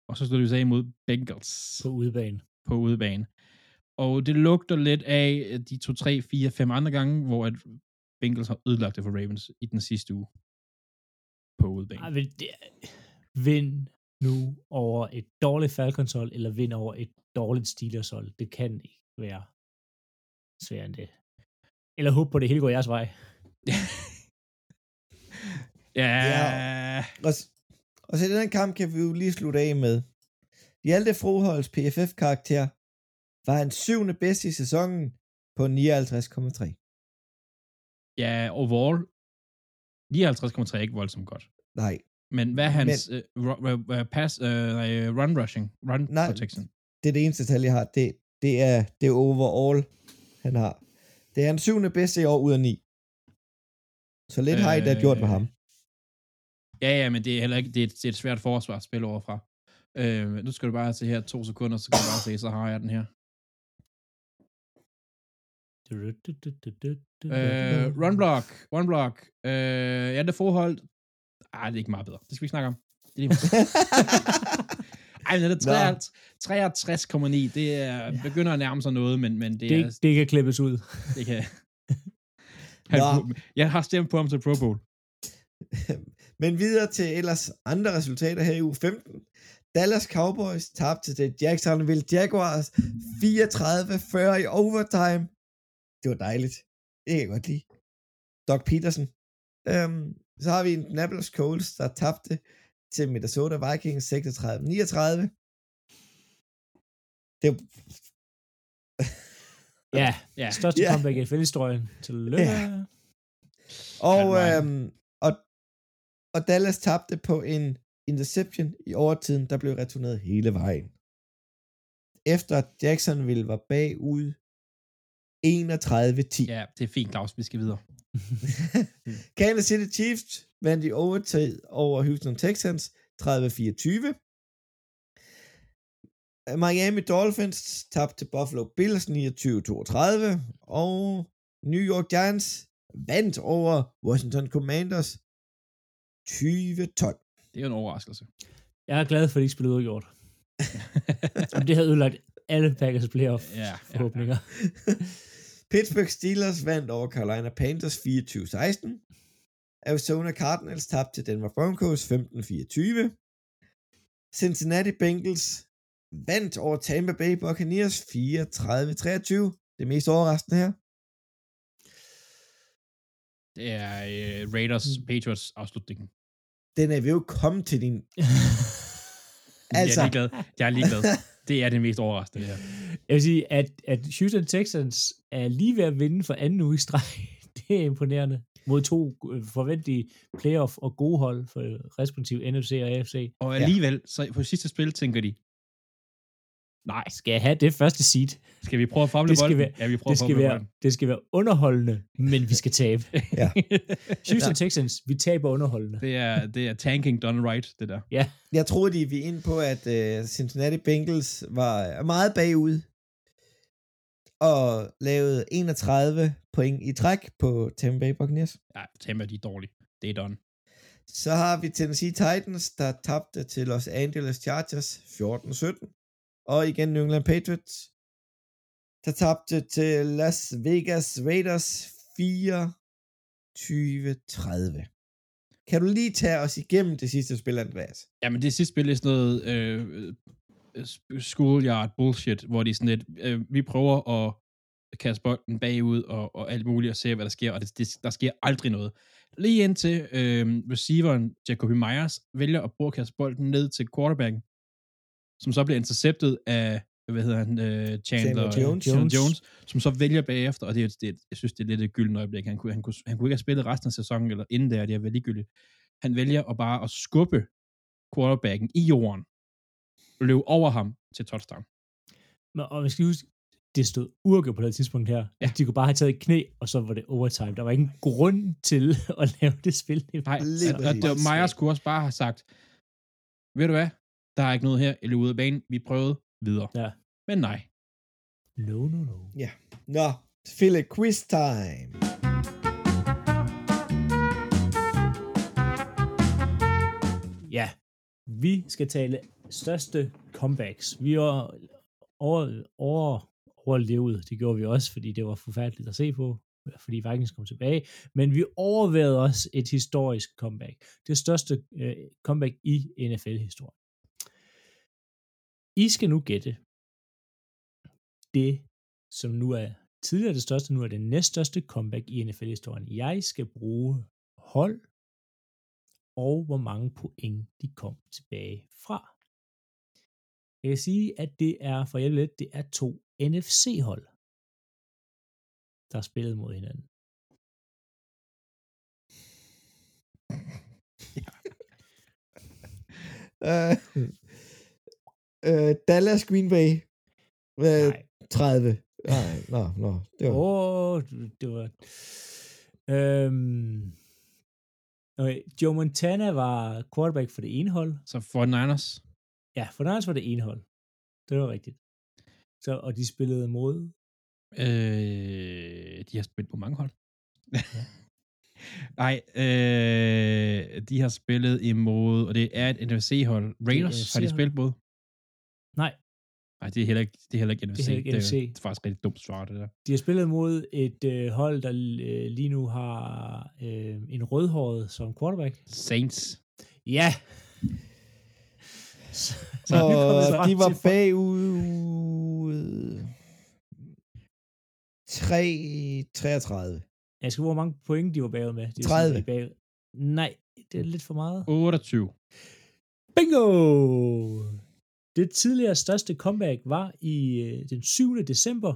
og så slutter vi sig mod Bengals. På udebane. På udebane. Og det lugter lidt af de to, tre, fire, fem andre gange, hvor at Bengals har ødelagt det for Ravens i den sidste uge på udebane. Ej, det, vind nu over et dårligt Falcons hold, eller vinde over et dårligt Steelers hold. Det kan ikke være sværere end det. Eller håbe på, det hele går jeres vej. ja. ja. Og, og så i den her kamp kan vi jo lige slutte af med. Hjalte Froholds PFF-karakter var han syvende bedste i sæsonen på 59,3. Ja, overall 59,3 er ikke voldsomt godt. Nej, men hvad er hans Men, uh, pass, uh, run rushing, run nej, protection? det er det eneste tal, jeg har. Det, det er det overall, han har. Det er en syvende bedste i år ud af ni. Så lidt øh, har I da gjort med ham. Ja, ja, men det er heller ikke, det er et, det er et svært forsvar at spille overfra. Øh, nu skal du bare se her to sekunder, så kan du bare se, så har jeg den her. Øh, run block, run block. Øh, ja, det forhold. Ej, det er ikke meget bedre. Det skal vi ikke snakke om. Det er lige Ej, men det er 63,9. Det er, begynder at nærme sig noget, men, men det, Det, er... det kan klippes ud. Det kan... Han, Nå. jeg har stemt på ham til Pro Bowl. Men videre til ellers andre resultater her i uge 15. Dallas Cowboys tabte til Jacksonville Jaguars 34-40 i overtime. Det var dejligt. Det kan jeg godt lide. Doc Peterson. Øhm, så har vi Indianapolis Colts, der tabte til Minnesota Vikings 36-39. Det var... Ja, Ja. største Ja. comeback i NFL-historien. Tillykke. Ja. Og, øhm, og, og Dallas tabte på en interception i overtiden, der blev returneret hele vejen. Efter Jacksonville var bagud 31-10. Ja, det er fint, Claus. Vi skal videre. Kansas City Chiefs vandt i overtid over Houston Texans 30-24. Miami Dolphins tabte til Buffalo Bills 29-32, og New York Giants vandt over Washington Commanders 20-12. Det er jo en overraskelse. Jeg er glad for, at de ikke spillede udgjort. Det havde ødelagt alle Packers playoff Ja, ja, forhåbninger. Pittsburgh Steelers vandt over Carolina Panthers 24-16. Arizona Cardinals tabte til Denver Broncos 15-24. Cincinnati Bengals vandt over Tampa Bay Buccaneers 34-23. Det mest overraskende her. Det er øh, Raiders Patriots afslutningen. Den er ved at komme til din... Altså. Altså, Jeg er ligeglad. Jeg er ligeglad. Det er det mest overraskende her. Jeg vil sige, at, at Houston Texans er lige ved at vinde for anden uge i streg. Det er imponerende. Mod to øh, forventelige playoff og gode hold for respektive NFC og AFC. Og alligevel, så på sidste spil tænker de, Nej, skal jeg have det første seed? skal vi prøve at famle Det skal bolden? være- ja, vi prøver Det at skal, famle være, bolden. det skal være underholdende, men vi skal tabe. Ja. Houston Texans, vi taber underholdende. Det er, det er tanking done right, det der. jeg troede, de vi er inde på, at uh, Cincinnati Bengals var meget bagud og lavede 31 point i træk på Tampa Bay Buccaneers. Ja, Tampa, de er dårlige. Det er done. Så har vi Tennessee Titans, der tabte til Los Angeles Chargers 14-17. Og igen New England Patriots, der tabte til Las Vegas Raiders 24-30. Kan du lige tage os igennem det sidste spil, Andreas? Ja, men det sidste spil er sådan noget øh, schoolyard bullshit, hvor de sådan lidt, øh, vi prøver at kaste bolden bagud og, og alt muligt og se, hvad der sker, og det, det, der sker aldrig noget. Lige indtil øh, receiveren Jacoby Myers vælger at prøve at kaste bolden ned til quarterbacken, som så bliver interceptet af, hvad hedder han, øh, Chandler, Chandler Jones. Chandler Jones, som så vælger bagefter, og det, er- det, jeg synes, det er lidt et gyldent øjeblik. Han kunne, han, kunne, han kunne ikke have spillet resten af sæsonen, eller inden der, det er vel ligegyldigt. Han vælger at bare at skubbe quarterbacken i jorden, løb over ham til touchdown. Men, og vi skal huske, det stod uafgjort på det tidspunkt her. Ja. De kunne bare have taget et knæ, og så var det overtime. Der var ingen grund til at lave det spil. Nej, Lige og, og det, var- Myers kunne også bare have sagt, ved du hvad, der er ikke noget her, eller ude af banen, vi prøvede videre. Ja. Men nej. No, no, no. Nå, Philip quiz time. Ja, vi skal tale største comebacks. Vi var over, over, overlevet, det gjorde vi også, fordi det var forfærdeligt at se på, fordi Vikings kom tilbage, men vi overvejede også et historisk comeback. Det største øh, comeback i NFL-historien. I skal nu gætte det, som nu er tidligere det største, nu er det næststørste comeback i NFL-historien. Jeg skal bruge hold og hvor mange point de kom tilbage fra. Jeg kan sige, at det er for jer lidt, det er to NFC-hold, der har spillet mod hinanden. Uh, uh, Dallas Green Bay. Uh, Nej. 30. Nej, nå, nå. Det var... Åh, oh, det var... Øhm, okay, Joe Montana var quarterback for det ene hold. Så for Niners, Ja, for Niners var det ene hold. Det var rigtigt. Så, og de spillede mod Øh, de har spillet på mange hold. Nej, øh, de har spillet imod, og det er et NFC-hold. Raiders har de spillet mod. Nej, Nej, det er heller ikke, det er heller ikke NFC. er heller ikke det, NFC. er, det er faktisk rigtig dumt svar, det der. de har spillet mod et øh, hold, der øh, lige nu har øh, en rødhåret som quarterback. Saints. Ja! Så, så er de var bagud 3-33. Jeg skal hvor mange point de var bagud med. De er 30. sådan Bagud. Nej, det er lidt for meget. 28. Bingo! Det tidligere største comeback var i øh, den 7. december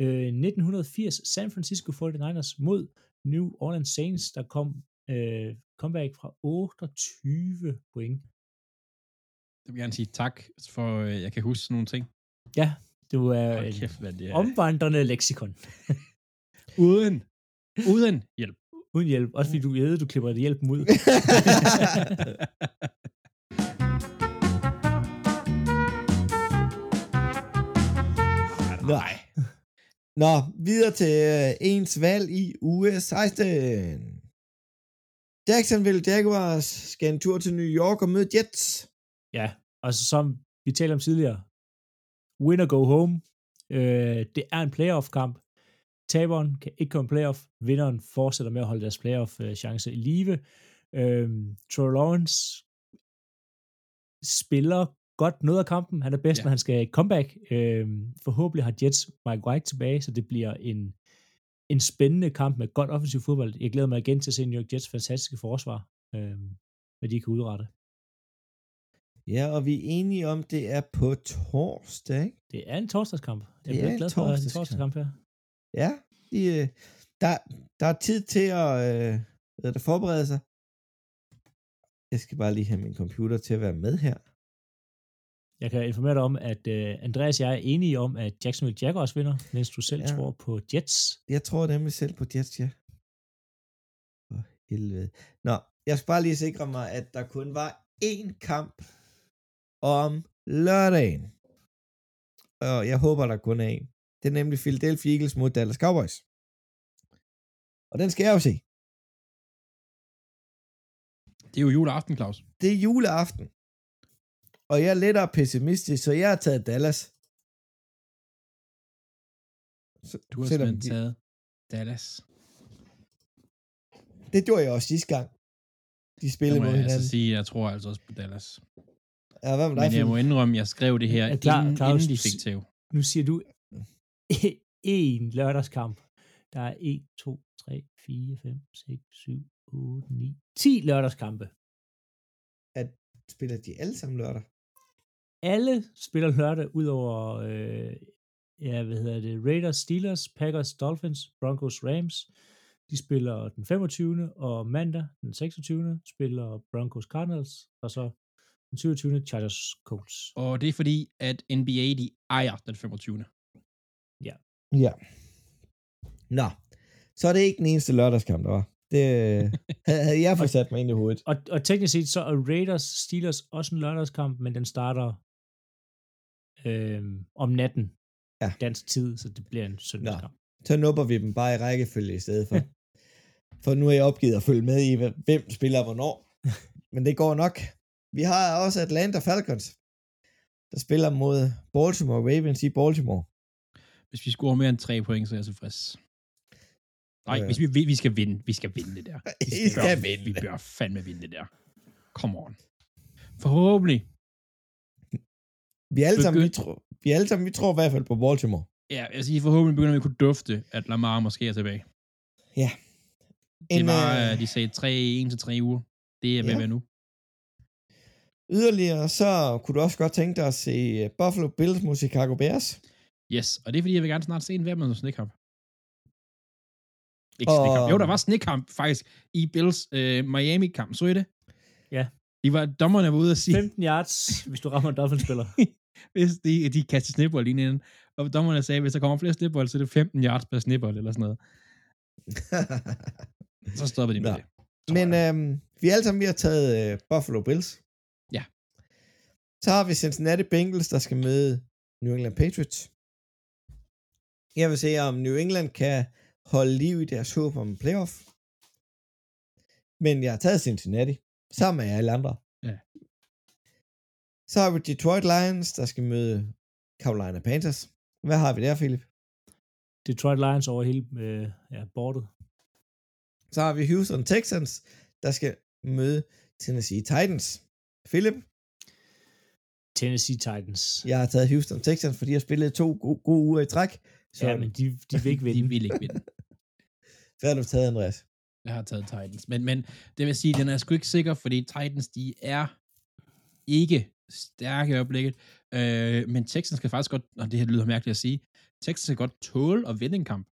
øh, 1980 San Francisco 49ers mod New Orleans Saints, der kom øh, comeback fra 28 point. Jeg vil gerne sige tak, for øh, jeg kan huske nogle ting. Ja, det var Hold en kæft, det er. omvandrende leksikon. Uden, uden hjælp. Uden hjælp. Også fordi du ved, du klipper hjælpen ud. Nej. Nå, videre til øh, ens valg i uge 16. Jacksonville Jaguars skal en tur til New York og møde Jets. Ja, og så som vi talte om tidligere, win or go home. Øh, det er en playoff-kamp. Taberen kan ikke komme playoff. Vinderen fortsætter med at holde deres playoff-chance øh, i live. Øh, Troy Lawrence spiller godt noget af kampen. Han er bedst, Ja. når han skal comeback. Øh, forhåbentlig har Jets Mike White tilbage, så det bliver en, en spændende kamp med godt offensiv fodbold. Jeg glæder mig igen til at se New York Jets fantastiske forsvar, øh, hvad de kan udrette. Ja, og vi er enige om, det er på torsdag, ikke? Det er en torsdagskamp. Jeg Det bliver er glad for, at en torsdagskamp. her. Ja, de, øh, der, der er tid til at øh, det, forberede sig. Jeg skal bare lige have min computer til at være med her. Jeg kan informere dig om, at uh, Andreas og jeg er enige om, at Jacksonville Jaguars vinder, mens du selv Ja. ja. tror på Jets. Jeg tror nemlig selv på Jets, ja. For helvede. Nå, jeg skal bare lige sikre mig, at der kun var én kamp om lørdagen. Og jeg håber, der kun er en. Det er nemlig Philadelphia Eagles mod Dallas Cowboys. Og den skal jeg jo se. Det er jo juleaften, Claus. Det er juleaften. Og jeg er lettere pessimistisk, så jeg har taget Dallas. Så, Du har selvom simpelthen de- taget Dallas. Det gjorde jeg også sidste gang. De Det spillede mod jeg altså hinanden. sige, jeg tror altså også på Dallas. Ja, hvad med dig, Men jeg må indrømme, jeg skrev det her, Ja, klar, inden, Claus, inden de fik tæv. Nu siger du en lørdagskamp. Der er 1, 2, 3, 4, 5, 6, 7, 8, 9, 10 lørdagskampe. Spiller de alle sammen lørdag? Alle spiller lørdag, udover øh, ja, hvad hedder det, Raiders, Steelers, Packers, Dolphins, Broncos, Rams. De spiller den 25. og mandag den 26. spiller Broncos Cardinals, og så den 27. Chargers Colts. Og det er fordi, at NBA, de ejer den 25. Ja. Nå, så er det ikke den eneste lørdagskamp, der var. Det havde havde jeg fået sat mig ind i hovedet. Og, og teknisk set så er Raiders Steelers også en lørdagskamp, men den starter øh, om natten Ja. dansk tid, så det bliver en søndagskamp. Så nupper vi dem bare i rækkefølge i stedet for. for nu er jeg opgivet at følge med i, hvem spiller hvornår. Men det går nok. Vi har også Atlanta Falcons, der spiller mod Baltimore Ravens i Baltimore. Hvis vi scorer mere end tre point, så er jeg tilfreds. Nej, Ja. hvis vi, vi skal vinde. Vi skal vinde det der. Vi I skal bør, vinde Vi bør fandme vinde det der. Come on. Forhåbentlig. Vi er alle sammen, vi tror, vi alle sammen, vi tror i hvert fald på Baltimore. Ja, jeg siger, forhåbentlig begynder vi at kunne dufte, at Lamar måske er tilbage. Ja. Det En, var, øh, de sagde, tre, en til tre uger. Det er ved Ja. nu. Yderligere, så kunne du også godt tænke dig at se øh, Buffalo Bills mod Chicago Bears. Yes, og det er fordi, jeg vil gerne snart se en hver med snekamp. Ikke Og- snekamp. Jo, der var snekamp faktisk i Bills øh, Miami-kamp. Så I det? Ja. De var, dommerne var ude at sige, 15 yards, hvis du rammer en Dolphins-spiller. hvis de, de kastede snibbold lige inden. Og dommerne sagde, hvis der kommer flere snibbold, så er det 15 yards per snibbold eller sådan noget. Så stoppede de med Nå. det. Men øhm, vi alle sammen, vi har taget øh, Buffalo Bills. Ja. Så har vi Cincinnati Bengals, der skal møde New England Patriots. Jeg vil se, om New England kan holde liv i deres håb om playoff. Men jeg har taget Cincinnati, sammen med alle andre. Så har vi Detroit Lions, der skal møde Carolina Panthers. Hvad har vi der, Philip? Detroit Lions over hele øh, ja, bordet. Så har vi Houston Texans, der skal møde Tennessee Titans. Philip? Tennessee Titans. Jeg har taget Houston Texans, fordi jeg spillede to gode, gode uger i træk. Så Ja, men de, de vil ikke De vinde. vil ikke vinde. hvad har du taget, Andreas? Jeg har taget Titans. Men, men det vil sige, den er sgu ikke sikker, fordi Titans, de er ikke stærke i øjeblikket. Øh, men Texans skal faktisk godt, og det her lyder mærkeligt at sige, Texans skal godt tåle at vinde en kamp,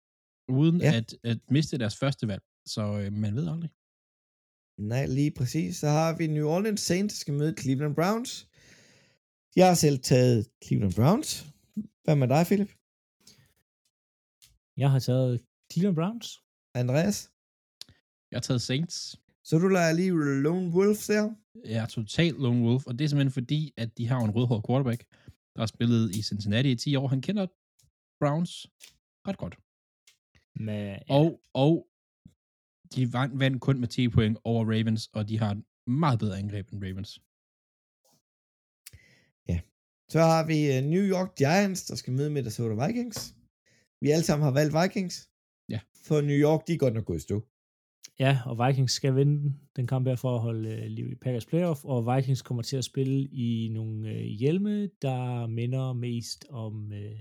uden ja. at, at miste deres første valg. Så øh, man ved aldrig. Nej, lige præcis. Så har vi New Orleans Saints, der skal møde Cleveland Browns. Jeg har selv taget Cleveland Browns. Hvad med dig, Philip? Jeg har taget Cleveland Browns. Andreas? Jeg har taget Saints. Så du lader lige Lone Wolf der? Jeg er totalt lone wolf, og det er simpelthen fordi, at de har en rødhåret quarterback, der har spillet i Cincinnati i 10 år. Han kender Browns ret godt. Med, Og, og de vandt, kun med 10 point over Ravens, og de har et meget bedre angreb end Ravens. Så har vi uh, New York Giants, der skal møde Minnesota Vikings. Vi alle sammen har valgt Vikings. Ja. For New York, de er godt nok gået i stå. Ja, og Vikings skal vinde den, kamp her for at holde øh, liv i Packers playoff, og Vikings kommer til at spille i nogle øh, hjelme, der minder mest om øh,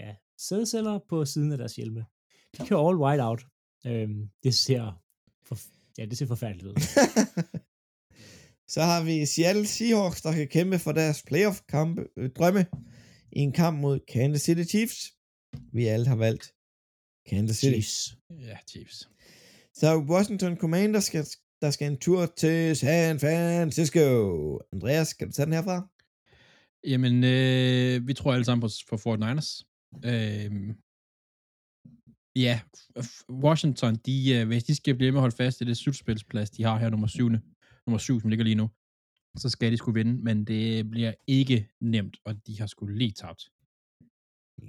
ja, sædceller på siden af deres hjelme. De kører all white out. Øhm, det ser for, ja, det ser forfærdeligt ud. Så har vi Seattle Seahawks, der kan kæmpe for deres playoff-kampe, øh, drømme i en kamp mod Kansas City Chiefs. Vi alle har valgt Kansas City. Chiefs. Ja, Chiefs. Så Washington Commanders, skal, der skal en tur til San Francisco. Andreas, skal du tage den herfra? Jamen, øh, vi tror alle sammen på, på 49ers. Øh, ja, Washington, de, øh, hvis de skal blive med at holde fast i det slutspilsplads, de har her nummer 7, nummer 7 som ligger lige nu, så skal de skulle vinde, men det bliver ikke nemt, og de har skulle lige tabt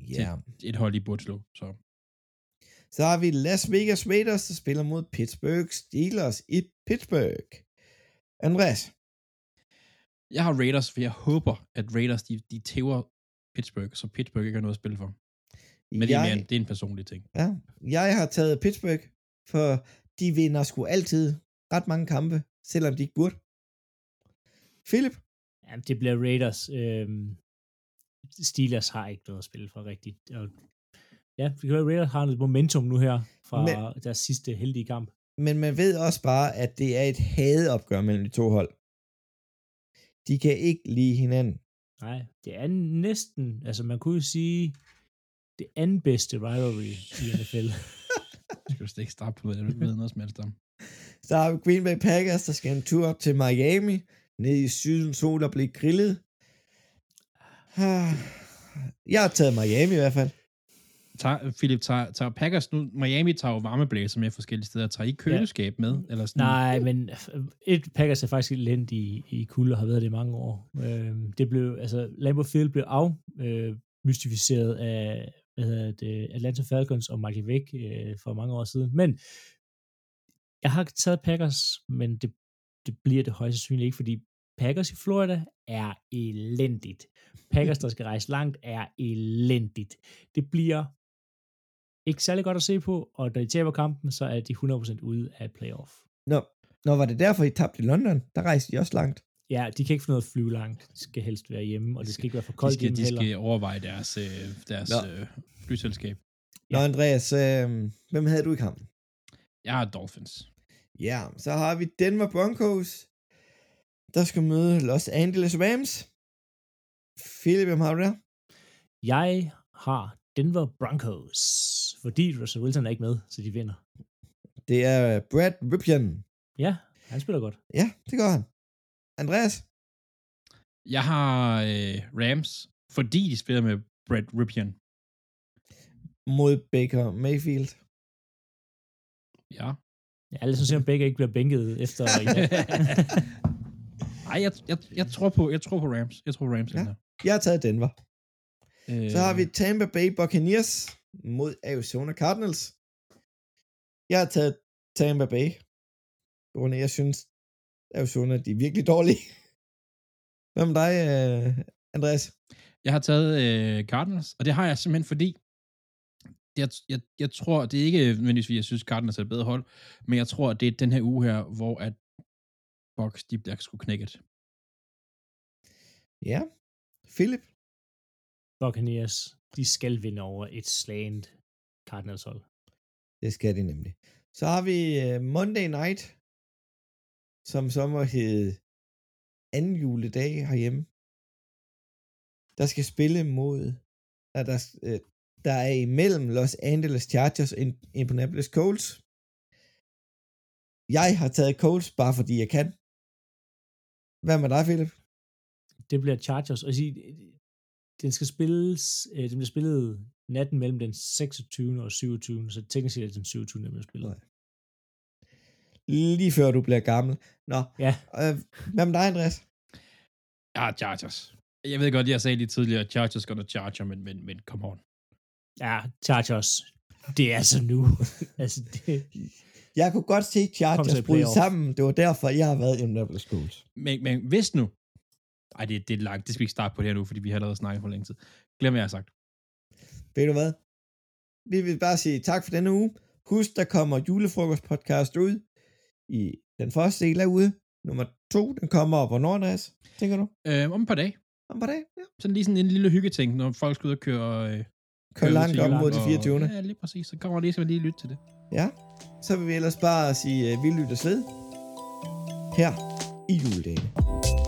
Ja. et hold i burde slå. Så Så har vi Las Vegas Raiders, der spiller mod Pittsburgh Steelers i Pittsburgh. Andreas, jeg har Raiders, for jeg håber, at Raiders, de, de tæver Pittsburgh, så Pittsburgh ikke har noget at spille for. Men det, er mere, jeg, en- det er en personlig ting. ja, jeg har taget Pittsburgh, for de vinder sgu altid ret mange kampe, selvom de ikke burde. Philip? Ja, det bliver Raiders. Øhm, Steelers har ikke noget at spille for rigtigt. Og, ja, vi kan høre, Raiders har lidt momentum nu her fra Men- deres sidste heldige kamp. Men man ved også bare, at det er et hadeopgør mellem de to hold. De kan ikke lide hinanden. Nej, det er næsten, altså man kunne jo sige, det anden bedste rivalry i NFL. Jeg skal vist ikke starte på, jeg ved noget som helst om. Så har vi Green Bay Packers, der skal en tur til Miami, ned i sydens sol og blive grillet. Ah, Jeg har taget Miami i hvert fald. Tager, Philip, tager, tager Packers nu, Miami tager jo varmeblæser med forskellige steder, tager I køleskab med? Eller sådan, Nej, men et Packers er faktisk elendt i, i kulde og har været det i mange år. Øh, det blev, altså Lambeau Field blev af, øh, mystificeret af hvad hedder det, Atlanta Falcons og Michael Vick øh, for mange år siden. Men jeg har taget Packers, men det, det bliver det højst sandsynligt ikke, fordi Packers i Florida er elendigt. Packers, der skal rejse langt, er elendigt. Det bliver ikke særlig godt at se på, og når de taber kampen, så er de 100% ude af playoff. Nå, Nå, var det derfor, I tabte i London? Der rejste I også langt. Ja, de kan ikke få noget at flyve langt. De skal helst være hjemme, og det skal ikke være for de koldt skal, hjemme de heller. skal overveje deres, øh, deres Nå. øh, flyselskab. Nå, Andreas, øh, hvem havde du i kampen? Jeg har Dolphins. Ja, så har vi Denver Broncos, der skal møde Los Angeles Rams. Philip, hvem har du der? Jeg har Denver Broncos, fordi Russell Wilson er ikke med, så de vinder. Det er Brad Ripien. Ja, han spiller godt. Ja, det gør han. Andreas? Jeg har øh, Rams, fordi de spiller med Brad Ripien. Mod Baker Mayfield. Ja. Ja, alle siger, at begge ikke bliver bænket efter i dag. Ej, jeg, jeg, jeg, tror på, jeg tror på Rams. Jeg tror Rams. Ja. Jeg har taget Denver. Øh, Så har vi Tampa Bay Buccaneers, mod Arizona Cardinals. Jeg har taget Tampa Bay, på grund af, jeg synes, Arizona, de er virkelig dårlige. Hvad med dig, øh, Andreas? Jeg har taget øh, Cardinals, og det har jeg simpelthen fordi, jeg, jeg, jeg tror, det er ikke nødvendigvis, fordi jeg synes, Cardinals er et bedre hold, men jeg tror, det er den her uge her, hvor at Box, de bliver sgu knækket. Ja, Philip? Buccaneers, de skal vinde over et slagent Cardinals hold. Det skal de nemlig. Så har vi uh, Monday Night, som så må hedde anden juledag herhjemme. Der skal spille mod, at der, uh, der er imellem Los Angeles Chargers og Indianapolis Colts. Jeg har taget Colts, bare fordi jeg kan. Hvad med dig, Philip? Det bliver Chargers. Og sige, den skal spilles, øh, den bliver spillet natten mellem den 26. og 27. Så teknisk set er det den 27. der bliver spillet. Lige før du bliver gammel. Nå, Ja, øh, hvad med dig, Andreas? Ja, Chargers. Jeg ved godt, jeg sagde lige tidligere, Chargers gonna charger, men, men, men come on. ja, Chargers. Det er så nu. altså, det, Jeg kunne godt se Chargers bryde sammen. Det var derfor, jeg har været i Indianapolis Colts. Men, men hvis nu... Ej, det, det er langt. Det skal vi ikke starte på det her nu, fordi vi har allerede snakket for længe tid. Glem, hvad jeg har sagt. Ved du hvad? Vi vil bare sige tak for denne uge. Husk, der kommer julefrokostpodcast ud i den første del af uge. Nummer to, den kommer hvornår, Andreas? Tænker du? Øh, om et par dage. Om et par dage? Ja. Sådan lige sådan en lille hyggeting, når folk skal ud og køre... Øh, Kør ud langt op mod de og- 24. Ja, lige præcis. Så kommer lige, så lige lytte til det. Ja. Så vil vi ellers bare sige, at vi lyttes ved her i juledagen.